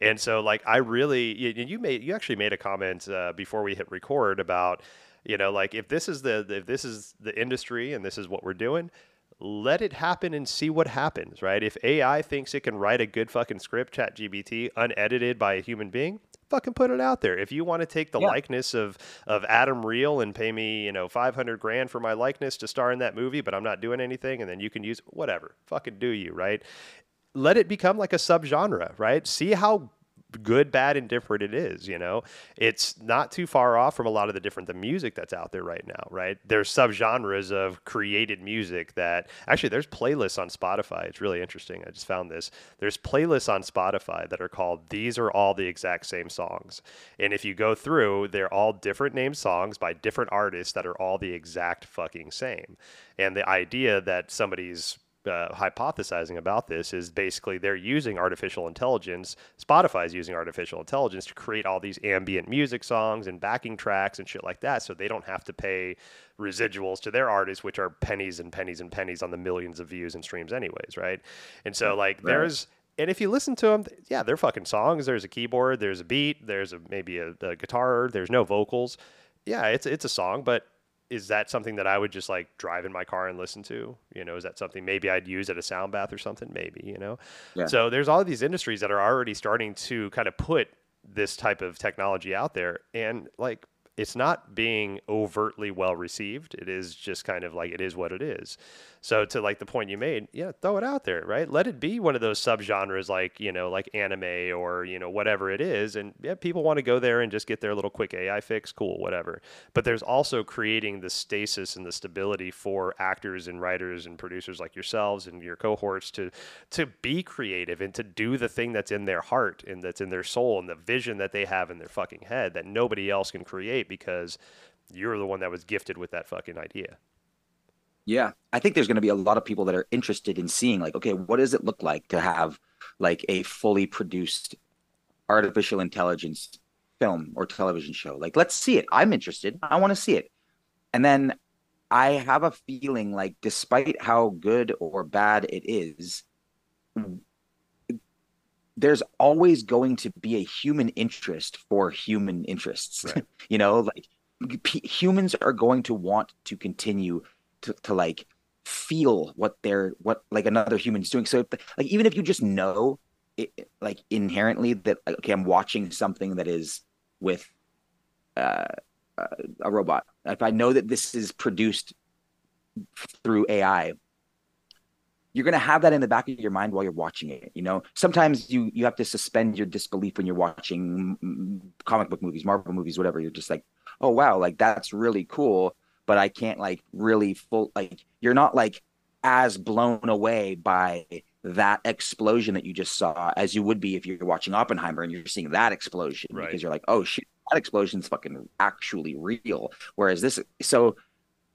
And so, like, I really, you, made, you actually made a comment uh, before we hit record about, you know, like if this is the, if this is the industry and this is what we're doing, let it happen and see what happens, right? If AI thinks it can write a good fucking script, chat GBT, unedited by a human being, fucking put it out there. If you want to take the yeah. likeness of of Adam Riehl and pay me, you know, 500 grand for my likeness to star in that movie, but I'm not doing anything and then you can use whatever. Fucking do you, right? Let it become like a subgenre, right? See how good, bad, and different it is. You know, it's not too far off from a lot of the different the music that's out there right now. Right? There's subgenres of created music that actually there's playlists on Spotify. It's really interesting. I just found this. There's playlists on Spotify that are called "These are all the exact same songs," and if you go through, they're all different named songs by different artists that are all the exact fucking same. And the idea that somebody's uh, hypothesizing about this is basically they're using artificial intelligence. Spotify's using artificial intelligence to create all these ambient music songs and backing tracks and shit like that, so they don't have to pay residuals to their artists, which are pennies and pennies and pennies on the millions of views and streams, anyways, right? And so like right. there's and if you listen to them, yeah, they're fucking songs. There's a keyboard, there's a beat, there's a, maybe a, a guitar, there's no vocals. Yeah, it's it's a song, but is that something that I would just like drive in my car and listen to? You know, is that something maybe I'd use at a sound bath or something? Maybe, you know? Yeah. So there's all these industries that are already starting to kind of put this type of technology out there. And like, it's not being overtly well received. It is just kind of like it is what it is. So to like the point you made, yeah, throw it out there, right? Let it be one of those subgenres like, you know, like anime or, you know, whatever it is. And yeah, people want to go there and just get their little quick AI fix, cool, whatever. But there's also creating the stasis and the stability for actors and writers and producers like yourselves and your cohorts to to be creative and to do the thing that's in their heart and that's in their soul and the vision that they have in their fucking head that nobody else can create because you're the one that was gifted with that fucking idea. Yeah, I think there's going to be a lot of people that are interested in seeing like, okay, what does it look like to have like a fully produced artificial intelligence film or television show? Like, let's see it. I'm interested. I want to see it. And then I have a feeling like, despite how good or bad it is, there's always going to be a human interest for human interests. Right. you know, like p- humans are going to want to continue to, to like feel what they're what like another human's doing. So like even if you just know it, like inherently that okay i'm watching something that is with uh, uh, a robot. If i know that this is produced through ai you're going to have that in the back of your mind while you're watching it you know? Sometimes you you have to suspend your disbelief when you're watching comic book movies marvel movies whatever. You're just like oh wow like that's really cool but I can't like really full like you're not like as blown away by that explosion that you just saw as you would be if you're watching Oppenheimer and you're seeing that explosion Right. because you're like, oh shit, that explosion's fucking actually real. Whereas this, so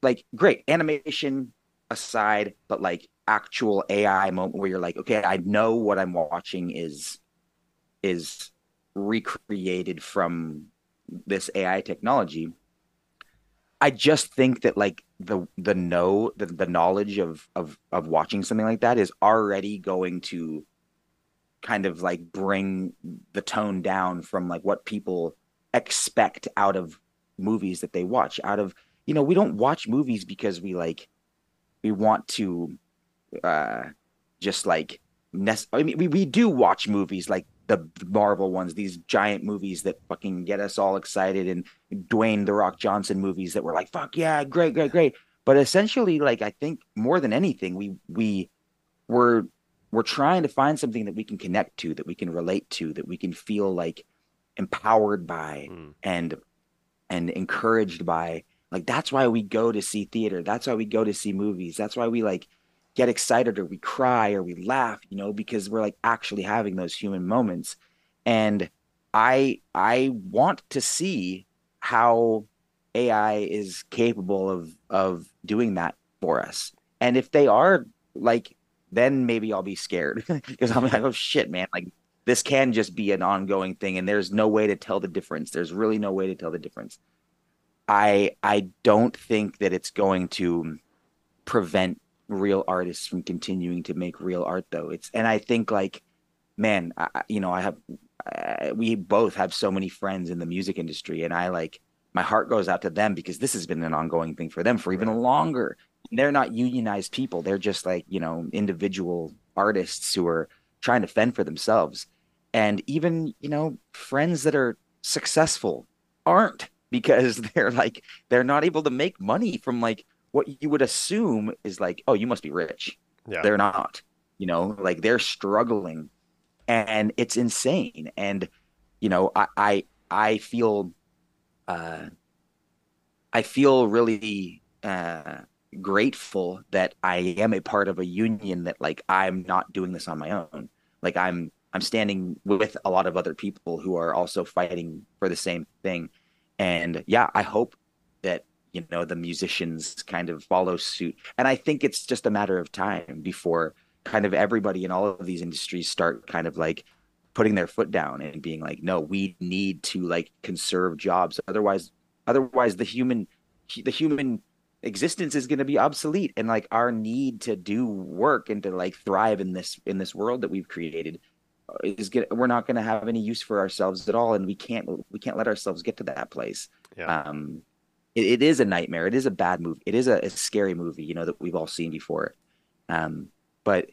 like, great animation aside, but like actual AI moment where you're like, okay, I know what I'm watching is is recreated from this AI technology. I just think that like the the know the, the knowledge of of of watching something like that is already going to kind of like bring the tone down from like what people expect out of movies that they watch. Out of you know we don't watch movies because we like we want to uh just like nec- I mean we, we do watch movies like the Marvel ones these giant movies that fucking get us all excited and Dwayne the Rock Johnson movies that were like fuck yeah great great great. But essentially like I think more than anything we we we're we're trying to find something that we can connect to that we can relate to that we can feel like empowered by Mm. and and encouraged by. Like that's why we go to see theater. That's why we go to see movies. That's why we like get excited or we cry or we laugh you know because we're like actually having those human moments. And i i want to see how ai is capable of of doing that for us. And if they are like then maybe i'll be scared because i'm like oh shit man like this can just be an ongoing thing and there's no way to tell the difference. There's really no way to tell the difference. I i don't think that it's going to prevent real artists from continuing to make real art though. It's and i think like man I, you know i have I, we both have so many friends in the music industry and i like my heart goes out to them because this has been an ongoing thing for them for even Right. longer. They're not unionized people. They're just like you know individual artists who are trying to fend for themselves. And even you know friends that are successful aren't because they're like they're not able to make money from like what you would assume is like oh you must be rich. Yeah. they're not you know like they're struggling. And it's insane. And you know i i, I feel uh i feel really uh grateful that i am a part of a union that like i'm not doing this on my own. Like i'm i'm standing with a lot of other people who are also fighting for the same thing. And yeah i hope you know the musicians kind of follow suit. And i think it's just a matter of time before kind of everybody in all of these industries start kind of like putting their foot down and being like no we need to like conserve jobs. Otherwise otherwise the human the human existence is going to be obsolete. And like our need to do work and to like thrive in this in this world that we've created uh, is gonna we're not going to have any use for ourselves at all. And we can't we can't let ourselves get to that place. Yeah. um it, it is a nightmare. It is a bad movie it is a, a scary movie you know that we've all seen before. Um but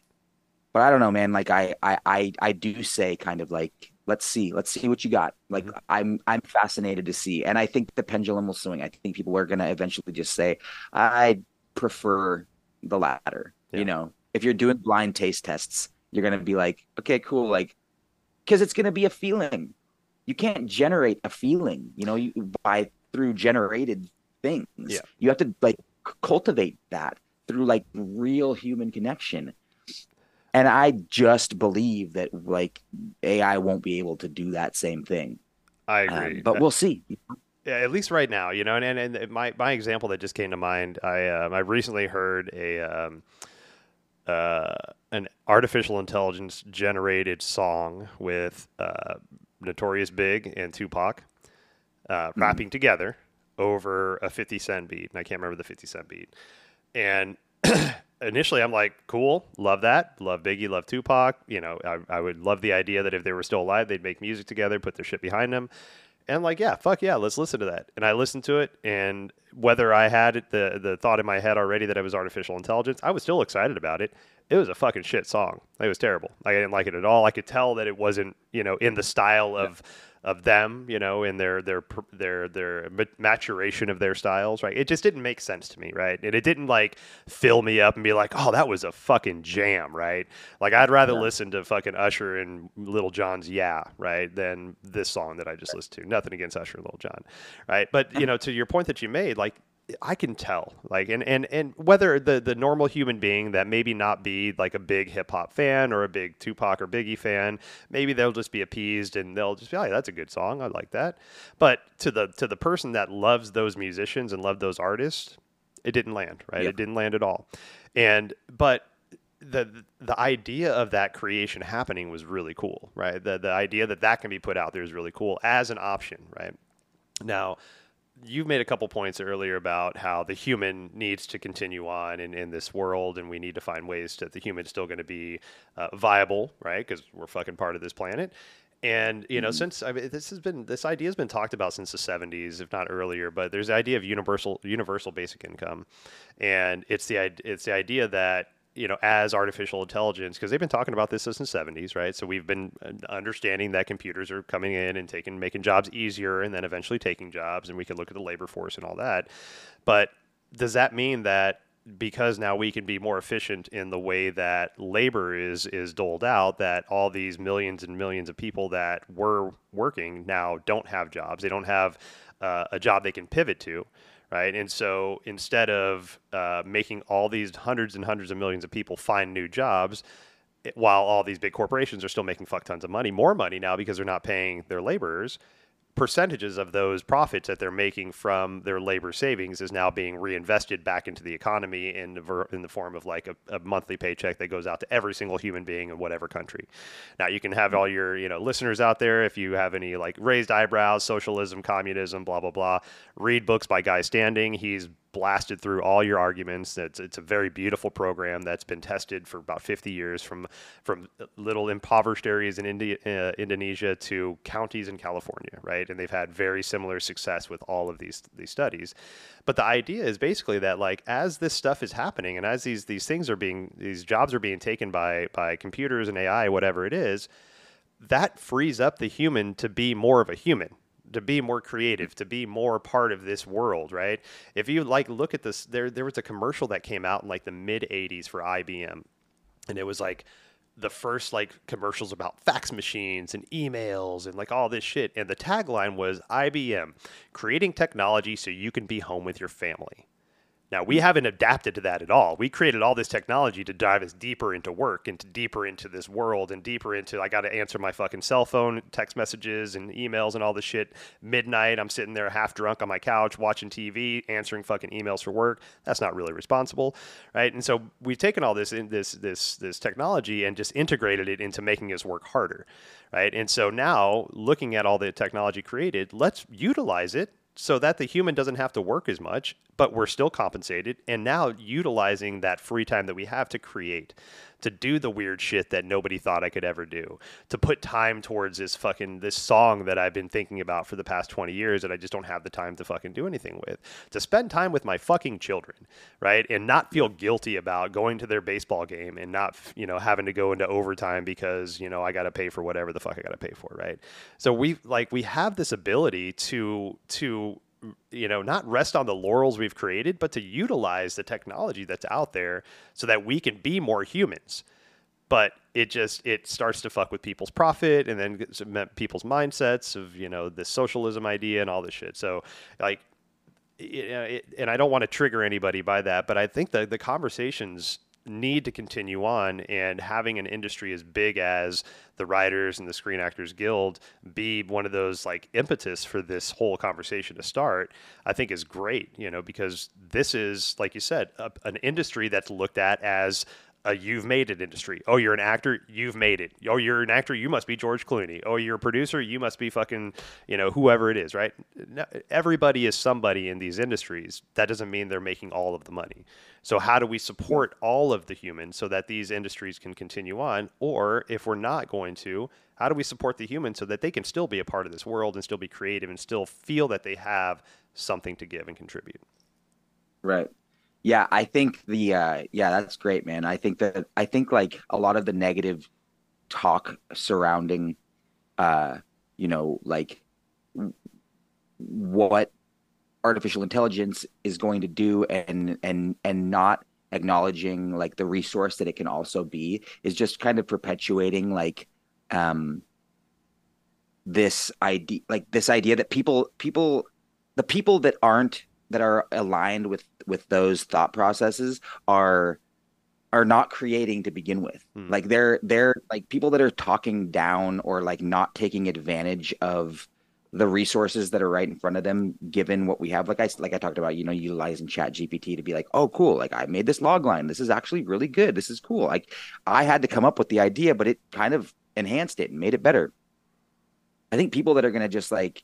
but i don't know man. Like i i i, I do say kind of like let's see let's see what you got. Like Mhm. i'm i'm fascinated to see. And i think the pendulum will swing. I think people are going to eventually just say i prefer the latter Yeah. you know? If you're doing blind taste tests you're going to be like okay cool like because it's going to be a feeling. You can't generate a feeling you know? You by through generated things. Yeah. you have to like cultivate that through like real human connection. And i just believe that like ai won't be able to do that same thing. I Um, agree. but we'll see. Yeah, at least right now, you know, and, and, and my, my example that just came to mind, I um, I recently heard a um, uh, an artificial intelligence generated song with uh, Notorious Big and Tupac uh, Hmm. together over a 50 Cent beat, and I can't remember the 50 Cent beat. And initially, I'm like, cool, love that, love Biggie, love Tupac. You know, I, I would love the idea that if they were still alive, they'd make music together, put their shit behind them. And I'm like, yeah, fuck yeah, let's listen to that. And I listened to it, and whether I had it, the the thought in my head already that it was artificial intelligence, I was still excited about it. It was a fucking shit song. It was terrible. Like, I didn't like it at all. I could tell that it wasn't, you know, in the style of of them, you know, in their their their their maturation of their styles, right? It just didn't make sense to me, right? And it didn't like fill me up and be like, oh, that was a fucking jam, right? Like I'd rather Yeah. listen to fucking Usher and Lil Jon's "Yeah," right, than this song that I just listened to. Nothing against Usher and Lil Jon, right? But you know, to your point that you made, like I can tell, like, and and and whether the the normal human being that maybe not be like a big hip hop fan or a big Tupac or Biggie fan, maybe they'll just be appeased and they'll just be, oh, that's a good song, I like that. But to the to the person that loves those musicians and love those artists, it didn't land, right? Yep. It didn't land at all. And but the the idea of that creation happening was really cool, right? The the idea that that can be put out there is really cool as an option, right? Now, you've made a couple points earlier about how the human needs to continue on in, in this world and we need to find ways that the human's still going to be uh, viable right? Because we're fucking part of this planet. And you know mm-hmm. since I mean, this has been this idea has been talked about since the 70s if not earlier but there's the idea of universal universal basic income. And it's the it's the idea that you know, as artificial intelligence, because they've been talking about this since the 70s, right? So we've been uh, understanding that computers are coming in and taking, making jobs easier and then eventually taking jobs, and we can look at the labor force and all that. But does that mean that because now we can be more efficient in the way that labor is is doled out that all these millions and millions of people that were working now don't have jobs they don't have uh, a job they can pivot to right? And so instead of uh, making all these hundreds and hundreds of millions of people find new jobs, while all these big corporations are still making fuck tons of money, more money now because they're not paying their laborers, percentages of those profits that they're making from their labor savings is now being reinvested back into the economy in the, ver- in the form of like a, a, monthly paycheck that goes out to every single human being in whatever country. Now you can have mm-hmm. all your you know listeners out there if you have any like raised eyebrows, socialism, communism, blah blah blah. Read books by Guy Standing. He's blasted through all your arguments. It's, it's a very beautiful program that's been tested for about 50 years from from little impoverished areas in India, uh, Indonesia to counties in California, right? And they've had very similar success with all of these these studies. But the idea is basically that like as this stuff is happening and as these these things are being these jobs are being taken by by computers and AI, whatever it is, that frees up the human to be more of a human to be more creative, to be more part of this world, right? If you like look at this, there there was a commercial that came out in like the mid '80s for IBM, and it was like the first like commercials about fax machines and emails and like all this shit, and the tagline was IBM creating technology so you can be home with your family. Now, we haven't adapted to that at all. We created all this technology to dive us deeper into work, into deeper into this world, and deeper into I got to answer my fucking cell phone, text messages, and emails and all this shit. Midnight, I'm sitting there half drunk on my couch watching TV, answering fucking emails for work. That's not really responsible, right? And so we've taken all this in this this this technology and just integrated it into making us work harder, right? And so now, looking at all the technology created, let's utilize it so that the human doesn't have to work as much, but we're still compensated. And now utilizing that free time that we have to create, to do the weird shit that nobody thought I could ever do, to put time towards this fucking this song that I've been thinking about for the past 20 years that I just don't have the time to fucking do anything with, to spend time with my fucking children, right? And not feel guilty about going to their baseball game and not, you know, having to go into overtime because, you know, I got to pay for whatever the fuck I got to pay for, right? So we like we have this ability to to you know not rest on the laurels we've created but to utilize the technology that's out there so that we can be more humans. But it just it starts to fuck with people's profit and then people's mindsets of you know the socialism idea and all this shit. So like it, and i don't want to trigger anybody by that but i think the the conversations need to continue on and having an industry as big as the writers and the screen actors guild be one of those like impetus for this whole conversation to start i think is great you know because this is like you said a, an industry that's looked at as a you've made it industry. Oh, you're an actor, you've made it. Oh, you're an actor, you must be George Clooney. Oh, you're a producer, you must be fucking, you know, whoever it is, right? Everybody is somebody in these industries. That doesn't mean they're making all of the money. So, how do we support all of the humans so that these industries can continue on? Or if we're not going to, how do we support the humans so that they can still be a part of this world and still be creative and still feel that they have something to give and contribute? Right. Yeah, I think the uh yeah, that's great, man. I think that I think like a lot of the negative talk surrounding uh, you know, like what artificial intelligence is going to do and and and not acknowledging like the resource that it can also be is just kind of perpetuating like um this idea like this idea that people people the people that aren't that are aligned with with those thought processes are are not creating to begin with. Hmm. Like they're they're like people that are talking down or like not taking advantage of the resources that are right in front of them given what we have. Like i like i talked about you know utilizing chat gpt to be like oh cool like i made this log line. This is actually really good. This is cool. Like i had to come up with the idea but it kind of enhanced it and made it better. I think people that are going to just like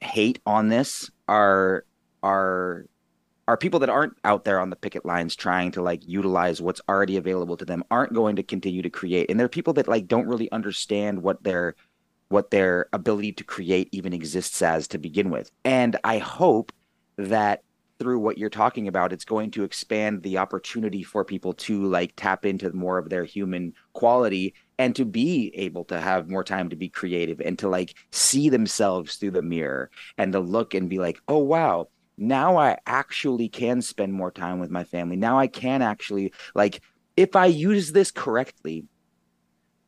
hate on this are are are people that aren't out there on the picket lines trying to like utilize what's already available to them aren't going to continue to create. And there are people that like don't really understand what their what their ability to create even exists as to begin with. And i hope that through what you're talking about it's going to expand the opportunity for people to like tap into more of their human quality and to be able to have more time to be creative and to like see themselves through the mirror and to look and be like oh wow now I actually can spend more time with my family. Now I can actually, like, if I use this correctly,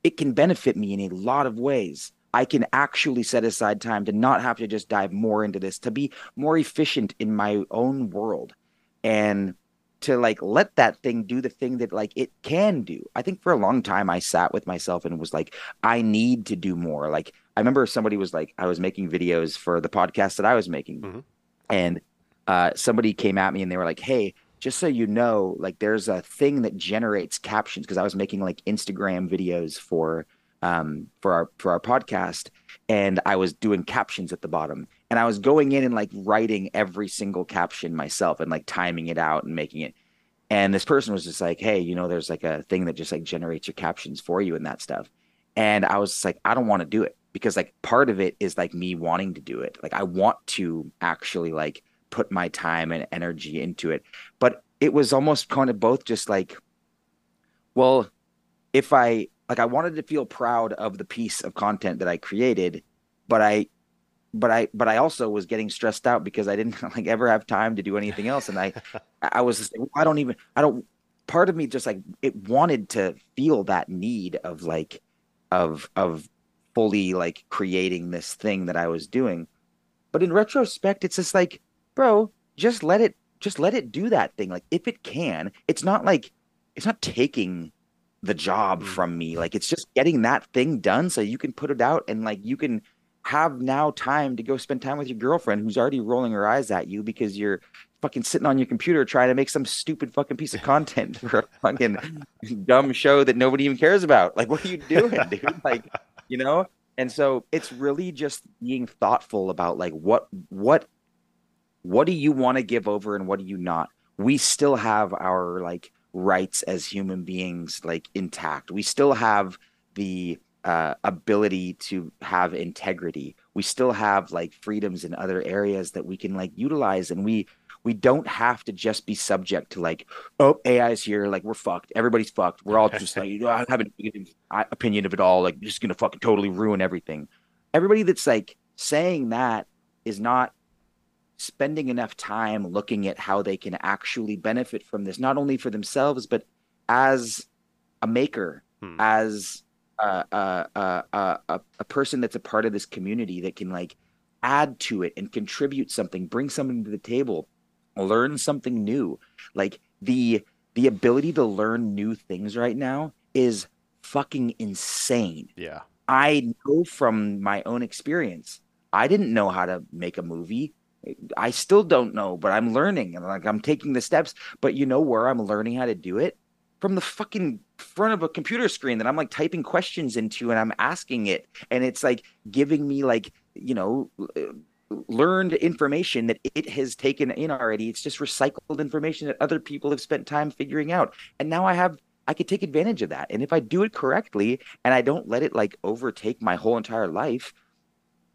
it can benefit me in a lot of ways. I can actually set aside time to not have to just dive more into this, to be more efficient in my own world and to like let that thing do the thing that like it can do. I think for a long time I sat with myself and was like, I need to do more. Like I remember somebody was like, I was making videos for the podcast that I was making. Mm-hmm. And uh, somebody came at me and they were like, "Hey, just so you know, like there's a thing that generates captions. Because I was making like Instagram videos for um for our for our podcast and I was doing captions at the bottom. And I was going in and like writing every single caption myself and like timing it out and making it. And this person was just like hey you know there's like a thing that just like generates your captions for you and that stuff. And I was like I don't want to do it. Because like part of it is like me wanting to do it. Like I want to actually like put my time and energy into it. But it was almost kind of both just like, well, if I like I wanted to feel proud of the piece of content that I created, but I but I but I also was getting stressed out because I didn't like ever have time to do anything else. And I I was just, I don't even I don't part of me just like it wanted to feel that need of like of of fully like creating this thing that I was doing. But in retrospect, it's just like bro, just let it just let it do that thing. Like if it can, it's not like it's not taking the job mm. from me. Like it's just getting that thing done so you can put it out and like you can have now time to go spend time with your girlfriend who's already rolling her eyes at you because you're fucking sitting on your computer trying to make some stupid fucking piece of content for a fucking dumb show that nobody even cares about. Like what are you doing, dude? Like, you know? And so it's really just being thoughtful about like what what what do you want to give over and what do you not? We still have our like rights as human beings like intact. We still have the uh, ability to have integrity. We still have like freedoms in other areas that we can like utilize and we we don't have to just be subject to like oh ai is here like we're fucked. Everybody's fucked. We're all just like i have an opinion of it all. Like just gonna fucking totally ruin everything. Everybody that's like saying that is not spending enough time looking at how they can actually benefit from this, not only for themselves, but as a maker, hmm. as a, a, a, a, a person that's a part of this community that can like add to it and contribute something, bring something to the table, learn something new. Like the the ability to learn new things right now is fucking insane. Yeah. I know from my own experience. I didn't know how to make a movie. I still don't know, but I'm learning and like I'm taking the steps. But you know where I'm learning how to do it? From the fucking front of a computer screen that I'm like typing questions into and I'm asking it. And it's like giving me like, you know, uh, learned information that it has taken in already. It's just recycled information that other people have spent time figuring out. And now I have I could take advantage of that. And if I do it correctly and I don't let it like overtake my whole entire life,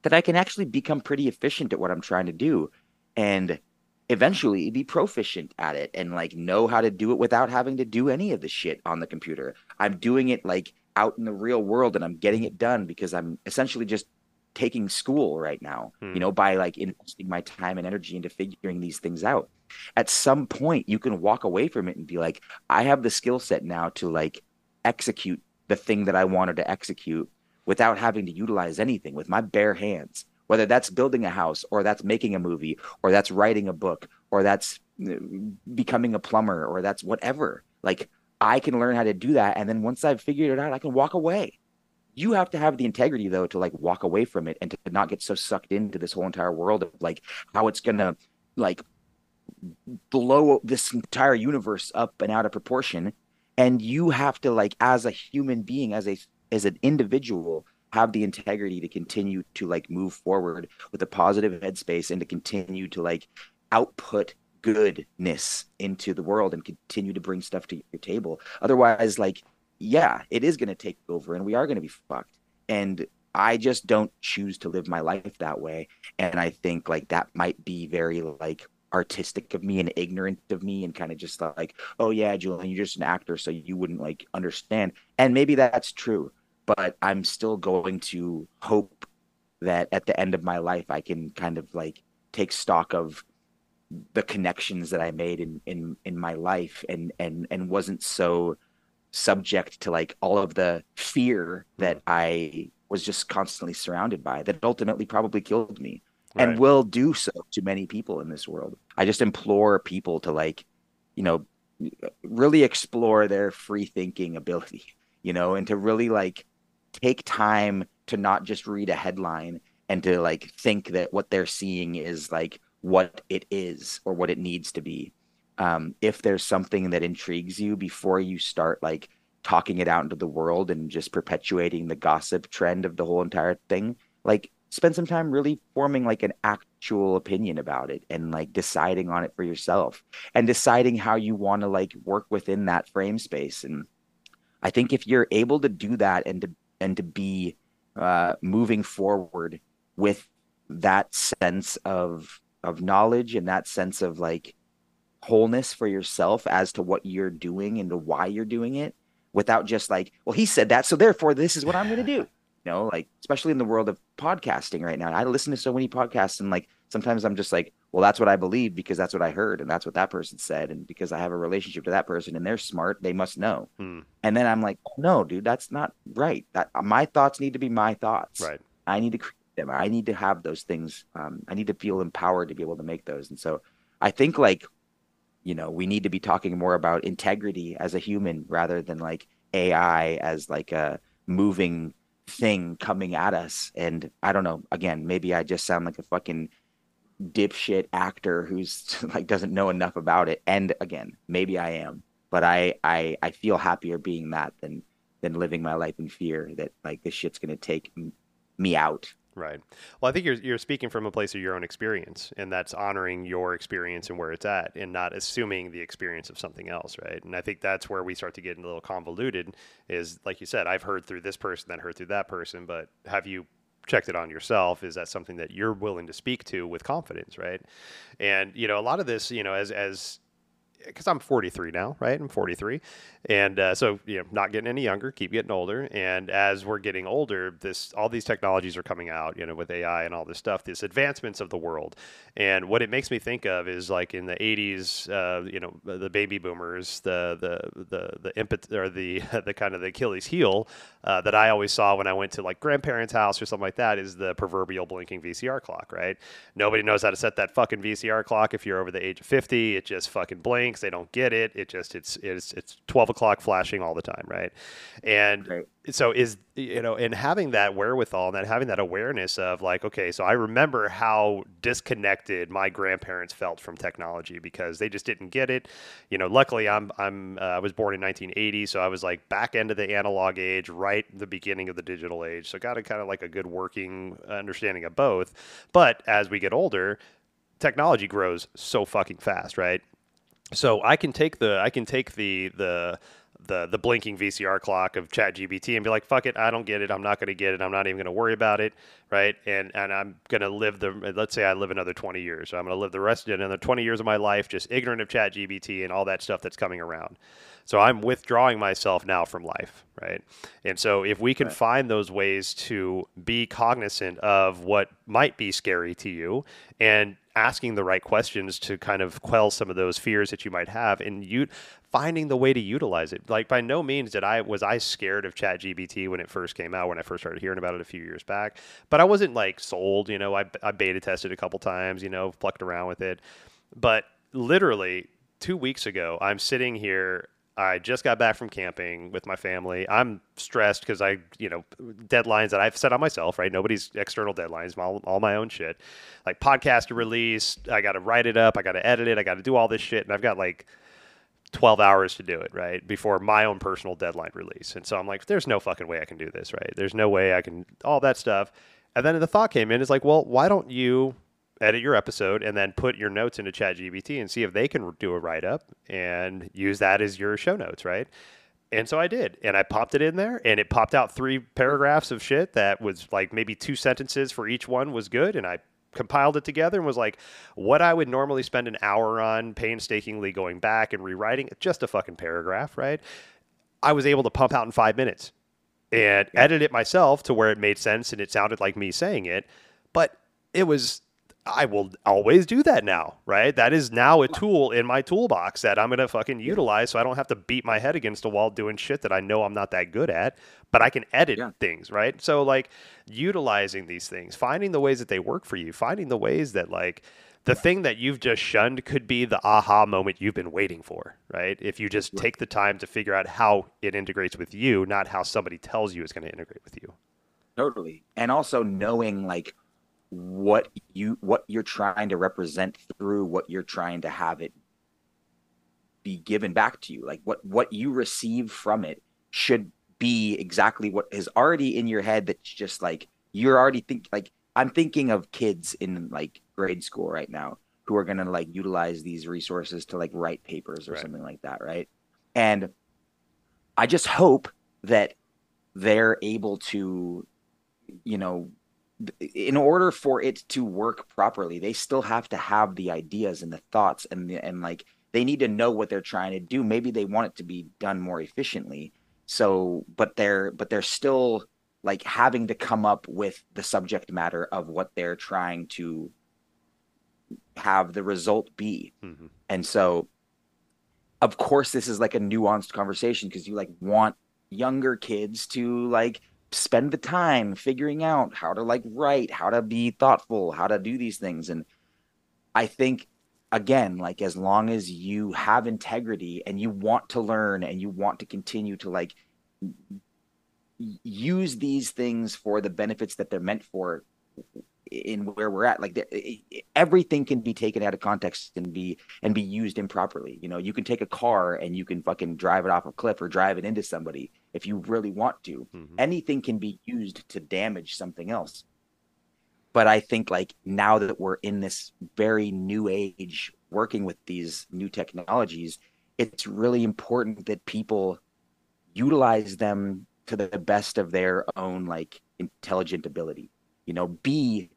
that I can actually become pretty efficient at what I'm trying to do and eventually be proficient at it and like know how to do it without having to do any of the shit on the computer. I'm doing it like out in the real world and I'm getting it done because I'm essentially just taking school right now, hmm. you know, by like investing my time and energy into figuring these things out. At some point, you can walk away from it and be like, I have the skill set now to like execute the thing that I wanted to execute without having to utilize anything with my bare hands, whether that's building a house or that's making a movie or that's writing a book or that's uh, becoming a plumber or that's whatever. Like I can learn how to do that. And then once I've figured it out, I can walk away. You have to have the integrity though to like walk away from it and to not get so sucked into this whole entire world of like how it's gonna like blow this entire universe up and out of proportion. And you have to like as a human being, as a as an individual, have the integrity to continue to like move forward with a positive headspace and to continue to like output goodness into the world and continue to bring stuff to your table. Otherwise, like, yeah, it is going to take over and we are going to be fucked. And I just don't choose to live my life that way. And I think like that might be very like artistic of me and ignorant of me and kind of just like, oh yeah, Julian, you're just an actor, so you wouldn't like understand. And maybe that's true but I'm still going to hope that at the end of my life I can kind of like take stock of the connections that I made in in in my life and and and wasn't so subject to like all of the fear that mm-hmm. I was just constantly surrounded by that ultimately probably killed me right. and will do so to many people in this world. I just implore people to like, you know, really explore their free thinking ability, you know, and to really like take time to not just read a headline and to like think that what they're seeing is like what it is or what it needs to be. Um, if there's something that intrigues you before you start like talking it out into the world and just perpetuating the gossip trend of the whole entire thing, like spend some time really forming like an actual opinion about it and like deciding on it for yourself and deciding how you want to like work within that frame space and I think if you're able to do that and to and to be uh, moving forward with that sense of of knowledge and that sense of like wholeness for yourself as to what you're doing and to why you're doing it without just like well he said that so therefore this is what i'm going to do. You know like especially in the world of podcasting right now. I listen to so many podcasts and like sometimes i'm just like well that's what i believe because that's what i heard and that's what that person said and because i have a relationship to that person and they're smart they must know. Hmm. and then i'm like no dude that's not right. That my thoughts need to be my thoughts. Right. I need to create them. I need to have those things um, i need to feel empowered to be able to make those. And so i think like you know we need to be talking more about integrity as a human rather than like ai as like a moving thing coming at us. And i don't know again maybe i just sound like a fucking dipshit actor who's like doesn't know enough about it. And again, maybe I am, but I I I feel happier being that than than living my life in fear that like this shit's gonna take me out. Right. Well, I think you're you're speaking from a place of your own experience, and that's honoring your experience and where it's at, and not assuming the experience of something else, right? And I think that's where we start to get a little convoluted. Is like you said, I've heard through this person, then heard through that person, but have you checked it on yourself is that something that you're willing to speak to with confidence right? And you know a lot of this you know as as because I'm 43 now, right? I'm 43, and uh, so you know, not getting any younger, keep getting older. And as we're getting older, this all these technologies are coming out, you know, with AI and all this stuff, this advancements of the world. And what it makes me think of is like in the 80s, uh, you know, the baby boomers, the the the the impet or the the kind of the Achilles heel uh, that I always saw when I went to like grandparents' house or something like that is the proverbial blinking VCR clock, right? Nobody knows how to set that fucking VCR clock if you're over the age of 50. It just fucking blinks they don't get it. It just it's it's it's twelve o'clock flashing all the time, right? And right. so is you know, and having that wherewithal and that having that awareness of like, okay, so I remember how disconnected my grandparents felt from technology because they just didn't get it. You know, luckily I'm I'm uh, I was born in 1980, so I was like back end of the analog age, right the beginning of the digital age. So got a kind of like a good working understanding of both. But as we get older, technology grows so fucking fast, right? So I can take the I can take the the the the blinking VCR clock of ChatGPT and be like, fuck it, I don't get it. I'm not going to get it. I'm not even going to worry about it, right? And and I'm going to live the let's say I live another 20 years. So I'm going to live the rest of another 20 years of my life just ignorant of ChatGPT and all that stuff that's coming around. So I'm withdrawing myself now from life, right? And so if we can right. find those ways to be cognizant of what might be scary to you and asking the right questions to kind of quell some of those fears that you might have and you finding the way to utilize it like by no means did i was i scared of chat gpt when it first came out when i first started hearing about it a few years back but i wasn't like sold you know i, I beta tested a couple times you know plucked around with it but literally two weeks ago, I'm sitting here. I just got back from camping with my family. I'm stressed because I, you know, deadlines that I've set on myself, right? Nobody's external deadlines, all, all my own shit. Like podcast to release, I got to write it up, I got to edit it, I got to do all this shit. And I've got like 12 hours to do it, right? Before my own personal deadline release. And so I'm like, there's no fucking way I can do this, right? There's no way I can, all that stuff. And then the thought came in is like, well, why don't you edit your episode and then put your notes into ChatGPT and see if they can do a write up and use that as your show notes, right? And so I did. And I popped it in there and it popped out three paragraphs of shit that was like maybe two sentences for each one was good. And I compiled it together and was like, what I would normally spend an hour on painstakingly going back and rewriting, just a fucking paragraph, right? I was able to pump out in five minutes and edit it myself to where it made sense and it sounded like me saying it. But it was I will always do that now, right? That is now a tool in my toolbox that I'm gonna fucking utilize, so I don't have to beat my head against a wall doing shit that I know I'm not that good at, but I can edit yeah. things, right? So like utilizing these things, finding the ways that they work for you, finding the ways that like the thing that you've just shunned could be the aha moment you've been waiting for, right? If you just take the time to figure out how it integrates with you, not how somebody tells you it's going to integrate with you. Totally. And also knowing like what you what you're trying to represent through what you're trying to have it be given back to you like what what you receive from it should be exactly what is already in your head that's just like you're already think like i'm thinking of kids in like grade school right now who are going to like utilize these resources to like write papers or right. something like that right and i just hope that they're able to you know in order for it to work properly, they still have to have the ideas and the thoughts and the, and like they need to know what they're trying to do. Maybe they want it to be done more efficiently. So, but they're but they're still like having to come up with the subject matter of what they're trying to have the result be. Mm-hmm. And so of course this is like a nuanced conversation because you like want younger kids to like spend the time figuring out how to like write, how to be thoughtful, how to do these things. And I think again, like as long as you have integrity and you want to learn and you want to continue to like use these things for the benefits that they're meant for in where we're at like everything can be taken out of context and be and be used improperly. You know you can take a car and you can fucking drive it off a cliff or drive it into somebody if you really want to. Mm-hmm. anything can be used to damage something else. But i think like now that we're in this very new age working with these new technologies it's really important that people utilize them to the best of their own like intelligent ability. You know be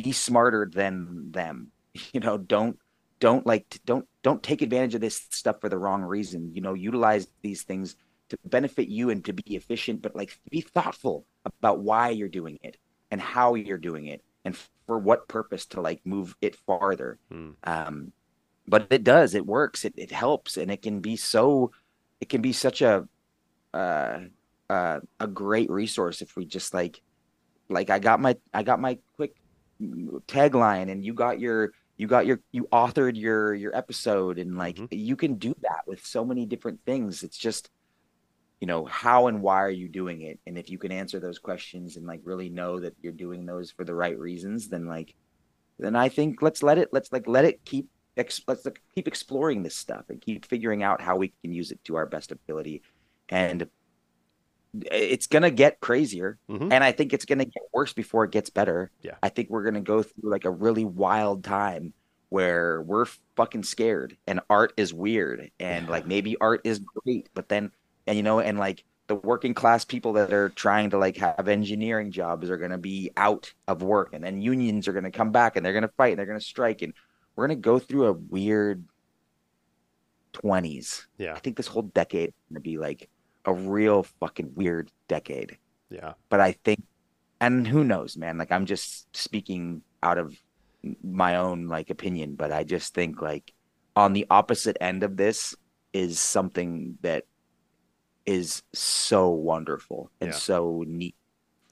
be smarter than them. You know don't don't like don't don't take advantage of this stuff for the wrong reason. You know utilize these things to benefit you and to be efficient but like be thoughtful about why you're doing it and how you're doing it and for what purpose to like move it farther. Mm. um but it does it works it, it helps and it can be so it can be such a uh uh a great resource if we just like like i got my i got my quick tagline and you got your you got your you authored your your episode and like mm-hmm. you can do that with so many different things. It's just you know how and why are you doing it? And if you can answer those questions and like really know that you're doing those for the right reasons then like then i think let's let it let's like let it keep ex- let's like, keep exploring this stuff and keep figuring out how we can use it to our best ability. And it's gonna get crazier mm-hmm. and i think it's gonna get worse before it gets better. Yeah. I think we're gonna go through like a really wild time where we're fucking scared and art is weird and like maybe art is great but then and you know and like the working class people that are trying to like have engineering jobs are going to be out of work and then unions are going to come back and they're going to fight and they're going to strike and we're going to go through a weird 20s yeah. I think this whole decade is going to be like a real fucking weird decade. Yeah. But I think, and who knows, man? Like I'm just speaking out of my own like opinion, but I just think like on the opposite end of this is something that is so wonderful and yeah. so neat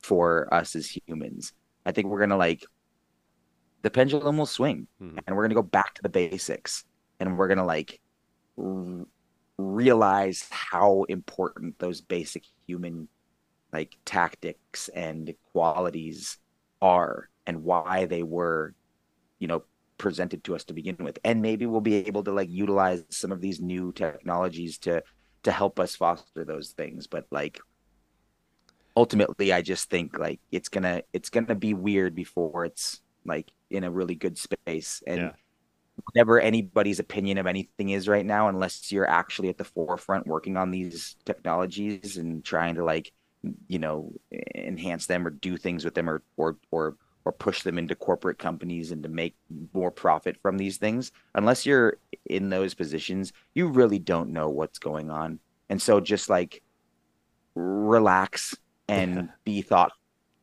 for us as humans. I think we're gonna like the pendulum will swing Mhm. and we're going to go back to the basics and we're going to like realize how important those basic human like tactics and qualities are and why they were you know presented to us to begin with. And maybe we'll be able to like utilize some of these new technologies to to help us foster those things. But like ultimately i just think like it's gonna it's gonna be weird before it's like in a really good space. And Yeah. Whatever anybody's opinion of anything is right now unless you're actually at the forefront working on these technologies and trying to like you know enhance them or do things with them or or or or push them into corporate companies and to make more profit from these things unless you're in those positions you really don't know what's going on and so just like relax and Yeah. be thought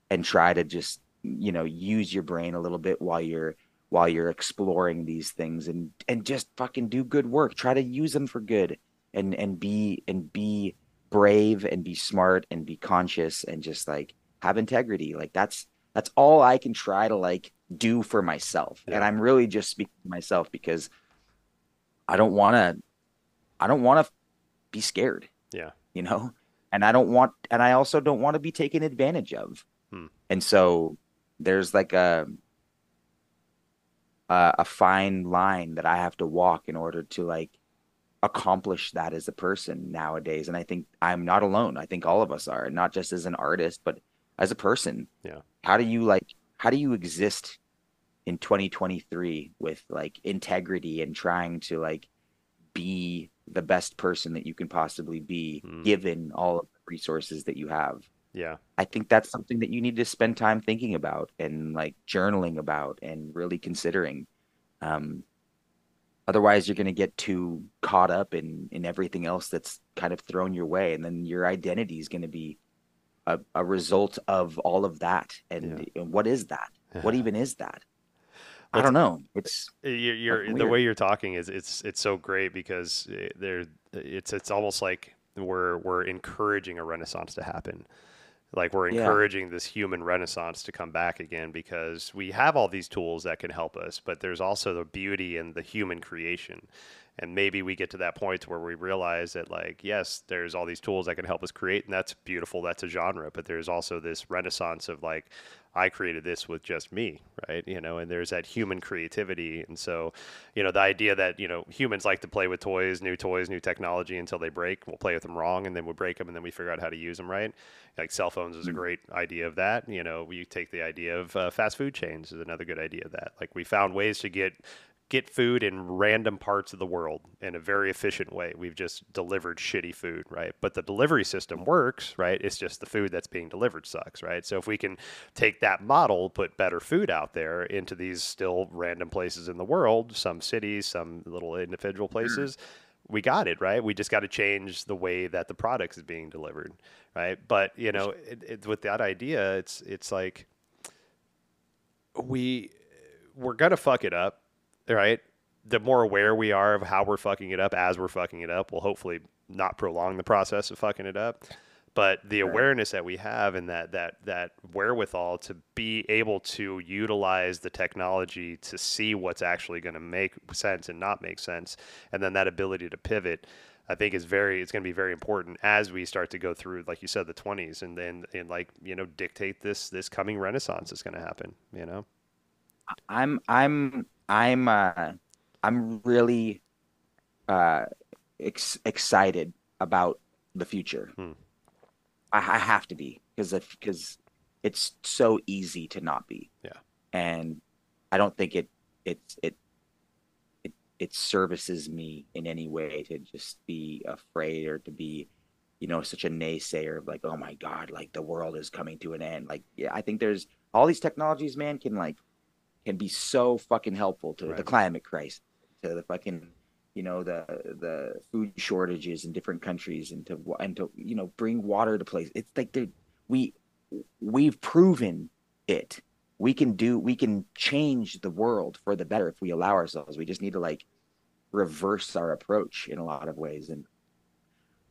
and try to just you know use your brain a little bit while you're while you're exploring these things and and just fucking do good work. Try to use them for good and and be and be brave and be smart and be conscious and just like have integrity. Like that's that's all i can try to like do for myself. And i'm really just speaking to myself because i don't want to i don't want to be scared. Yeah. you know? And i don't want and i also don't want to be taken advantage of. Hmm. and so there's like a a, a fine line that I have to walk in order to like accomplish that as a person nowadays. And I think I'm not alone. I think all of us are, not just as an artist, but as a person. Yeah. How do you like how do you exist in 2023 with like integrity and trying to like be the best person that you can possibly be Mm. given all of the resources that you have? Yeah. I think that's something that you need to spend time thinking about and like journaling about and really considering. Um, otherwise, you're going to get too caught up in in everything else that's kind of thrown your way, and then your identity is going to be a, a result of all of that. And, and what is that? What even is that? I don't know. It's You're, you're the way you're talking is it's it's so great because eh, there it's it's almost like we're we're encouraging a renaissance to happen. Like we're Yeah. encouraging this human renaissance to come back again because we have all these tools that can help us, but there's also the beauty in the human creation. And maybe we get to that point where we realize that like yes, there's all these tools that can help us create and that's beautiful, that's a genre, but there's also this renaissance of like I created this with just me, right? You know, and there's that human creativity. And so, you know, the idea that, you know, humans like to play with toys, new toys, new technology until they break. We'll play with them wrong and then we break them and then we figure out how to use them right. Like cell phones is a great idea of that. You know, we take the idea of uh, fast food chains is another good idea of that. Like we found ways to get get food in random parts of the world in a very efficient way. We've just delivered shitty food, right? But the delivery system works, right? It's just the food that's being delivered sucks, right? So if we can take that model, put better food out there into these still random places in the world, some cities, some little individual mm-hmm. places, we got it, right? We just got to change the way that the product is being delivered, right? But, you know, it, it, with that idea, it's it's like we we're gonna fuck it up, right? The more aware we are of how we're fucking it up as we're fucking it up, will hopefully not prolong the process of fucking it up. But the Right. awareness that we have and that that that wherewithal to be able to utilize the technology to see what's actually going to make sense and not make sense, and then that ability to pivot, I think is very it's going to be very important as we start to go through, like you said, the 20s, and then and like you know dictate this this coming renaissance is going to happen. You know. I'm I'm I'm uh I'm really uh ex excited about the future. Hmm. I, I have to be because if because it's so easy to not be. Yeah. And I don't think it it it it it services me in any way to just be afraid or to be you know such a naysayer of like oh my god like the world is coming to an end like yeah I think there's all these technologies man can like can be so fucking helpful to the climate crisis, to the fucking, you know, the the food shortages in different countries, and to and to you know bring water to place. It's like they we we've proven it. We can do. We can change the world for the better if we allow ourselves. We just need to like reverse our approach in a lot of ways. And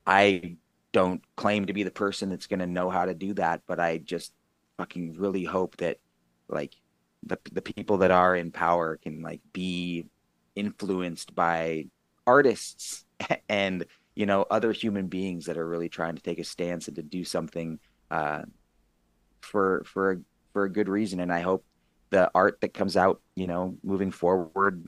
I don't claim to be the person that's going to know how to do that, but I just fucking really hope that like the the people that are in power can like be influenced by artists and you know other human beings that are really trying to take a stance and to do something uh, for for for a good reason. And I hope the art that comes out, you know, moving forward,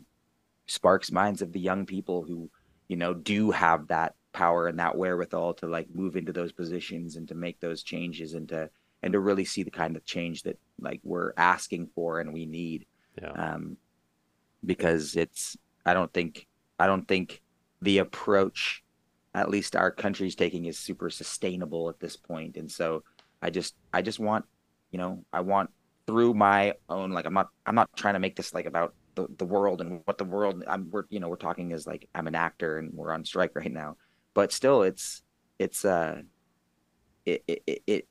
sparks minds of the young people who you know do have that power and that wherewithal to like move into those positions and to make those changes and to and to really see the kind of change that like we're asking for and we need. Yeah. Um, because it's I don't think I don't think the approach at least our country's taking is super sustainable at this point. And so I just I just want, you know, I want through my own like I'm not I'm not trying to make this like about the, the world and what the world I'm we're you know we're talking as like I'm an actor and we're on strike right now but still it's it's uh it it, it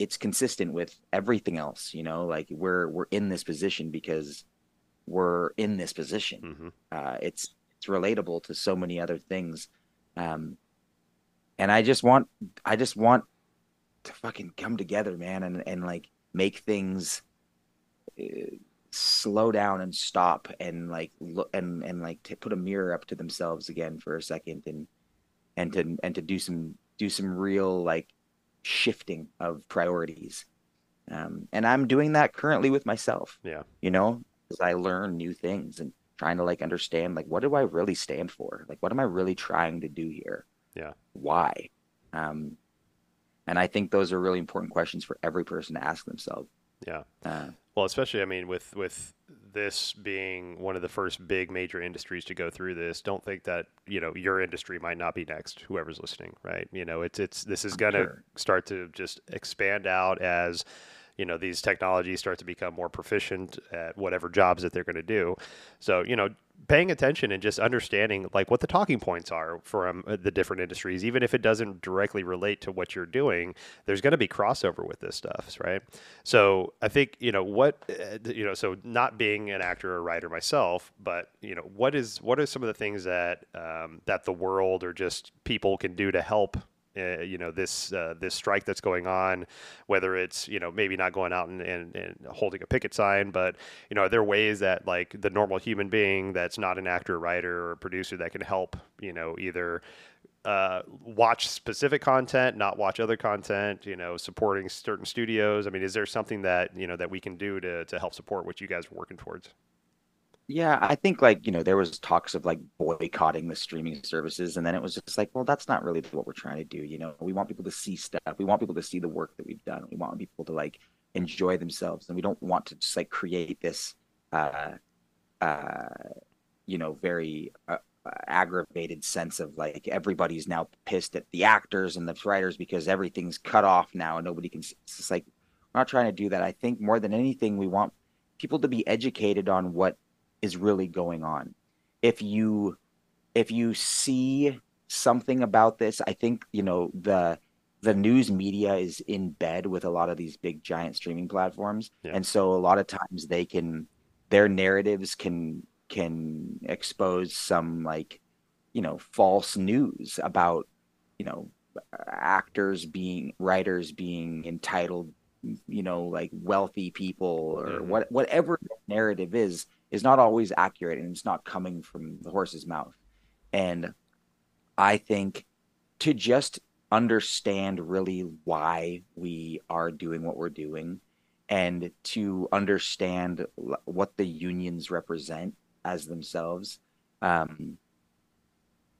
it's consistent with everything else you know like we're we're in this position because we're in this position Mm-hmm. uh it's it's relatable to so many other things um and i just want i just want to fucking come together man and and like make things uh, slow down and stop and like look and and like to put a mirror up to themselves again for a second and and to and to do some do some real like shifting of priorities um and i'm doing that currently with myself Yeah. you know as i learn new things and trying to like understand like what do i really stand for like what am i really trying to do here Yeah. why um and i think those are really important questions for every person to ask themselves Yeah. uh, Well, especially I mean with with this being one of the first big major industries to go through this, don't think that, you know, your industry might not be next, whoever's listening, right? You know, it's it's this is going to Sure. start to just expand out as you know these technologies start to become more proficient at whatever jobs that they're going to do. So you know paying attention and just understanding like what the talking points are from uh, the different industries even if it doesn't directly relate to what you're doing there's going to be crossover with this stuff right? So i think you know what uh, you know so not being an actor or writer myself but you know what is what are some of the things that um, that the world or just people can do to help uh, you know this uh, this strike that's going on, whether it's you know maybe not going out and, and, and holding a picket sign, but you know are there ways that like the normal human being that's not an actor, writer, or producer that can help you know either uh, watch specific content, not watch other content, you know, supporting certain studios. I mean, is there something that you know that we can do to to help support what you guys are working towards? Yeah, I think like, you know, there was talks of like boycotting the streaming services and then it was just like, well, that's not really what we're trying to do, you know. We want people to see stuff. We want people to see the work that we've done. We want people to like enjoy themselves and we don't want to just like create this uh uh you know, very uh, aggravated sense of like everybody's now pissed at the actors and the writers because everything's cut off now and nobody can it's just like we're not trying to do that. I think more than anything we want people to be educated on what is really going on. If you if you see something about this, I think you know the the news media is in bed with a lot of these big giant streaming platforms, Yeah. and so a lot of times they can their narratives can can expose some like you know false news about you know actors being writers being entitled you know like wealthy people or Mhm. what whatever the narrative is is not always accurate and it's not coming from the horse's mouth. And i think to just understand really why we are doing what we're doing and to understand what the unions represent as themselves um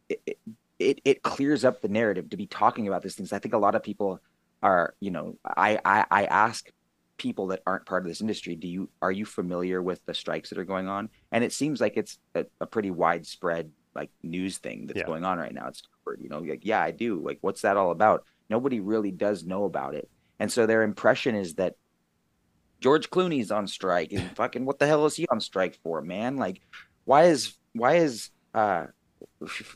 it, it it clears up the narrative to be talking about these things. I think a lot of people are you know i i, I ask people that aren't part of this industry do you are you familiar with the strikes that are going on and it seems like it's a, a pretty widespread like news thing that's Yeah. going on right now it's covered, you know like yeah i do like what's that all about nobody really does know about it and so their impression is that george clooney's on strike and fucking what the hell is he on strike for man like why is why is uh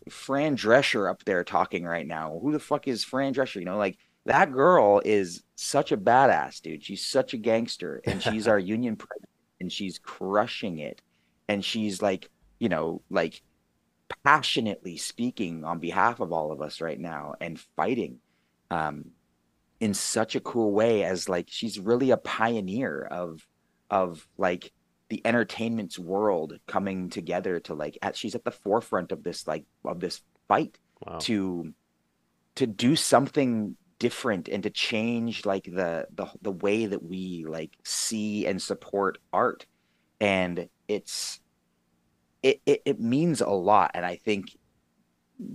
Fran Drescher up there talking right now. Who the fuck is Fran Drescher? You know, like that girl is such a badass, dude. She's such a gangster, and she's our union president, and she's crushing it. And she's like, you know, like passionately speaking on behalf of all of us right now and fighting um, in such a cool way as like she's really a pioneer of of like the entertainment's world coming together to like at, she's at the forefront of this like of this fight wow. to to do something different and to change like the the the way that we like see and support art. And it's it, it, it means a lot. And i think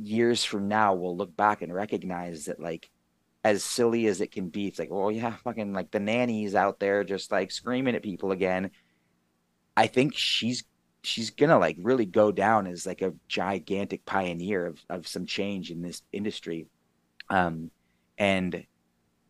years from now we'll look back and recognize that like as silly as it can be it's like well yeah fucking like the nanny's out there just like screaming at people again. I think she's she's gonna like really go down as like a gigantic pioneer of, of some change in this industry. Um and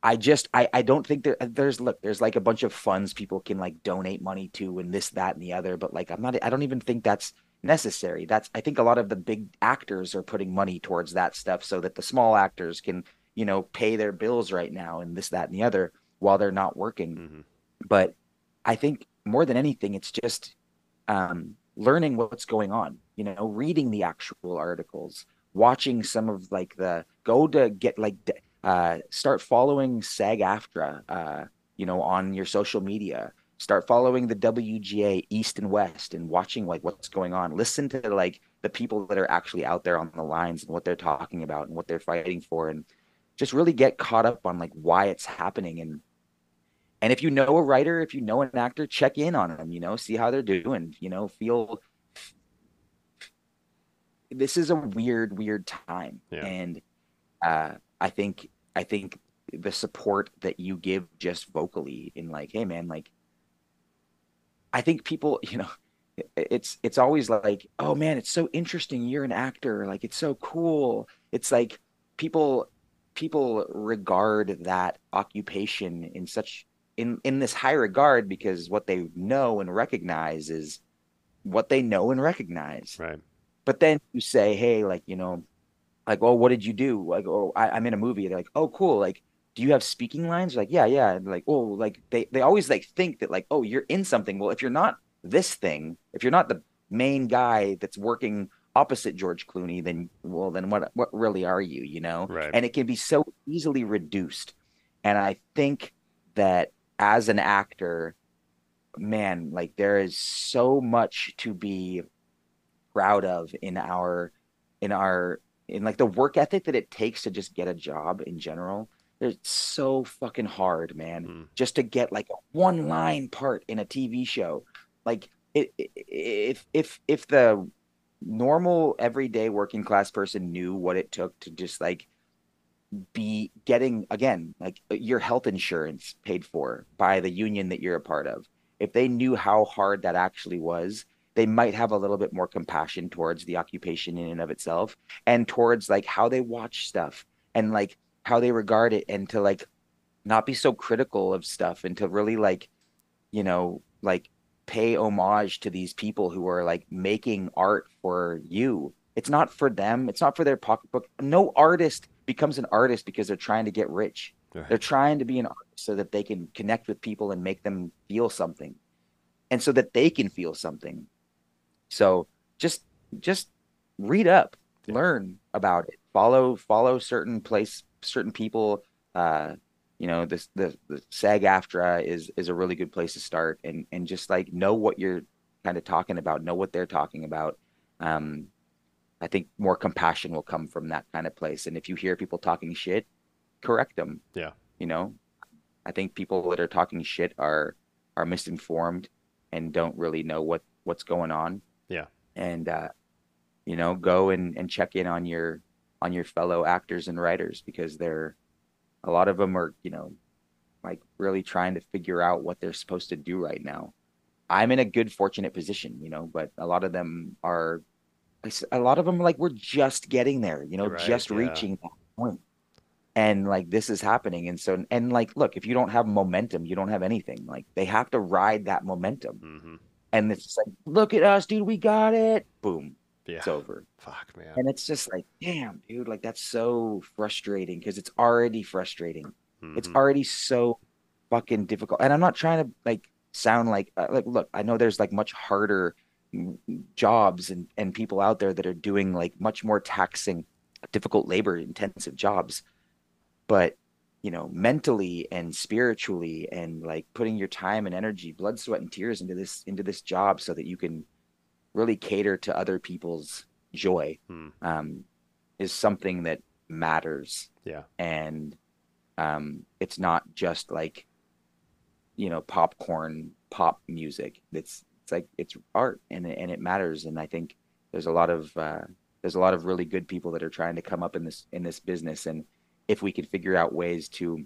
I just I I don't think there there's look there's like a bunch of funds people can like donate money to and this that and the other but like I'm not I don't even think that's necessary that's I think a lot of the big actors are putting money towards that stuff so that the small actors can you know pay their bills right now and this that and the other while they're not working mm-hmm. but I think more than anything it's just um learning what's going on you know reading the actual articles watching some of like the go to get like uh, start following SAG-AFTRA, uh, you know, on your social media. Start following the WGA East and West and watching like what's going on. Listen to like the people that are actually out there on the lines and what they're talking about and what they're fighting for, and just really get caught up on like why it's happening and and if you know a writer, if you know an actor, check in on them. You know, see how they're doing. You know, feel this is a weird, weird time, yeah. and uh, I think I think the support that you give just vocally in like, hey man, like I think people, you know, it's it's always like, oh man, it's so interesting. You're an actor, like it's so cool. It's like people people regard that occupation in such in in this high regard because what they know and recognize is what they know and recognize. Right. But then you say, hey, like you know, like, oh, what did you do? Like, oh, I, am in a movie. They're like, oh, cool. Like, do you have speaking lines? Like, yeah, yeah. And like, oh, like they they always like think that like, oh, you're in something. Well, if you're not this thing, if you're not the main guy that's working opposite George Clooney, then well, then what what really are you? You know? Right. And it can be so easily reduced. And I think that as an actor, man, like there is so much to be proud of in our in our and like the work ethic that it takes to just get a job in general it's so fucking hard man mm. just to get like a one line part in a tv show like it, it, if if if the normal everyday working class person knew what it took to just like be getting again like your health insurance paid for by the union that you're a part of if they knew how hard that actually was they might have a little bit more compassion towards the occupation in and of itself and towards like how they watch stuff and like how they regard it and to like not be so critical of stuff and to really like you know like pay homage to these people who are like making art for you. It's not for them. It's not for their pocketbook. No artist becomes an artist because they're trying to get rich. Right. they're trying to be an artist so that they can connect with people and make them feel something. And so that they can feel something so just just read up, learn about it, follow follow certain place, certain people. Uh, you know, this the, the SAG-AFTRA is is a really good place to start, and and just like know what you're kind of talking about, know what they're talking about. Um, I think more compassion will come from that kind of place. And if you hear people talking shit, correct them. Yeah. You know, I think people that are talking shit are are misinformed and don't really know what what's going on. Yeah. And uh, you know, go and, and check in on your on your fellow actors and writers because they're a lot of them are, you know, like really trying to figure out what they're supposed to do right now. I'm in a good fortunate position, you know, but a lot of them are a lot of them like we're just getting there, you know, right, just yeah. reaching that point. And like this is happening. And so and like look, if you don't have momentum, you don't have anything. Like they have to ride that momentum. Mm-hmm and it's just like, look at us, dude, we got it. Boom. Yeah. It's over. Fuck, man. And it's just like, damn, dude, like that's so frustrating because it's already frustrating. Mm-hmm. It's already so fucking difficult. And I'm not trying to like sound like uh, like look, I know there's like much harder jobs and and people out there that are doing like much more taxing difficult labor intensive jobs. But you know, mentally and spiritually and like putting your time and energy, blood, sweat, and tears into this into this job so that you can really cater to other people's joy Hmm. um, is something that matters. Yeah. And um, it's not just like, you know, popcorn pop music. It's it's like it's art and it- and it matters. And I think there's a lot of uh, there's a lot of really good people that are trying to come up in this in this business. And if we can figure out ways to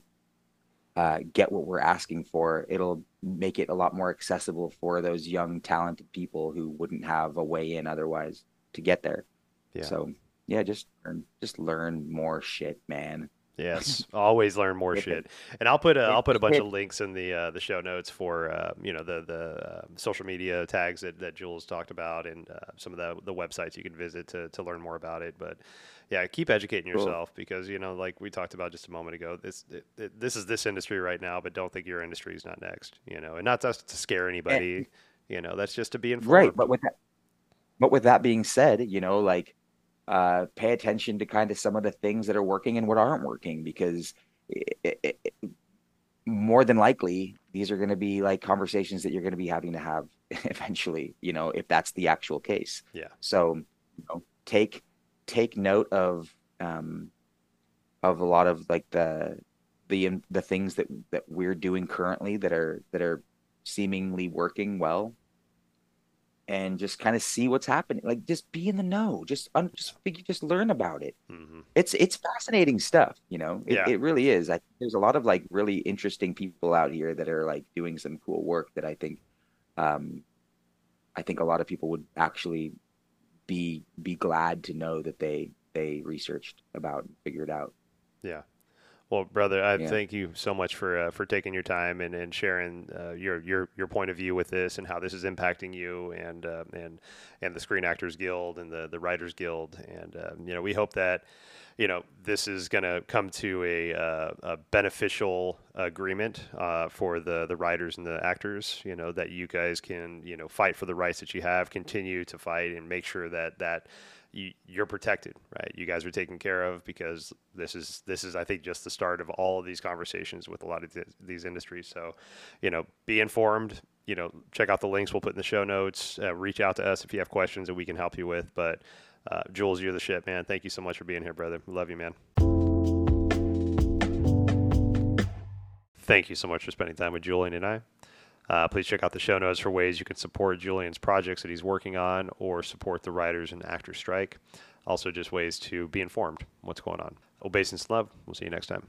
uh, get what we're asking for, it'll make it a lot more accessible for those young, talented people who wouldn't have a way in otherwise to get there. Yeah. So yeah, just learn, just learn more shit, man. Yes, always learn more shit. And I'll put a, I'll put a bunch of links in the uh, the show notes for uh, you know the the uh, social media tags that, that Jules talked about and uh, some of the the websites you can visit to to learn more about it. But yeah, keep educating Cool. yourself because you know like we talked about just a moment ago, this it, it, this is this industry right now, but don't think your industry is not next. You know, and not just to scare anybody. you know, that's just to be informed. Right, but with that, but with that being said, you know, like uh, pay attention to kind of some of the things that are working and what aren't working because it, it, it, more than likely these are going to be like conversations that you're going to be having to have eventually. You know, if that's the actual case. Yeah. So, you know, take take note of um, of a lot of like the the the things that that we're doing currently that are that are seemingly working well. And just kind of see what's happening. Like just be in the know. Just un- just figure just learn about it. Hmm it's it's fascinating stuff you know? It, Yeah. it really is. I, there's a lot of like really interesting people out here that are like doing some cool work that i think um i think a lot of people would actually be be glad to know that they they researched about and figured out Yeah. Well, brother, I Yeah. thank you so much for uh, for taking your time and, and sharing uh, your your your point of view with this and how this is impacting you and uh, and and the Screen Actors Guild and the the Writers Guild and uh, you know we hope that you know this is going to come to a, uh, a beneficial agreement uh, for the the writers and the actors. You know that you guys can you know fight for the rights that you have, continue to fight, and make sure that that you, you're protected, right? You guys are taken care of because this is this is I think just the start of all of these conversations with a lot of th- these industries. So, you know, be informed. You know, check out the links we'll put in the show notes. Uh, reach out to us if you have questions that we can help you with. But uh, Jules, you're the shit, man. Thank you so much for being here, brother. Love you, man. Thank you so much for spending time with Julian and I. Uh, please check out the show notes for ways you can support Julian's projects that he's working on or support the writers and actors strike. Also, just ways to be informed what's going on. Obeisance love. We'll see you next time.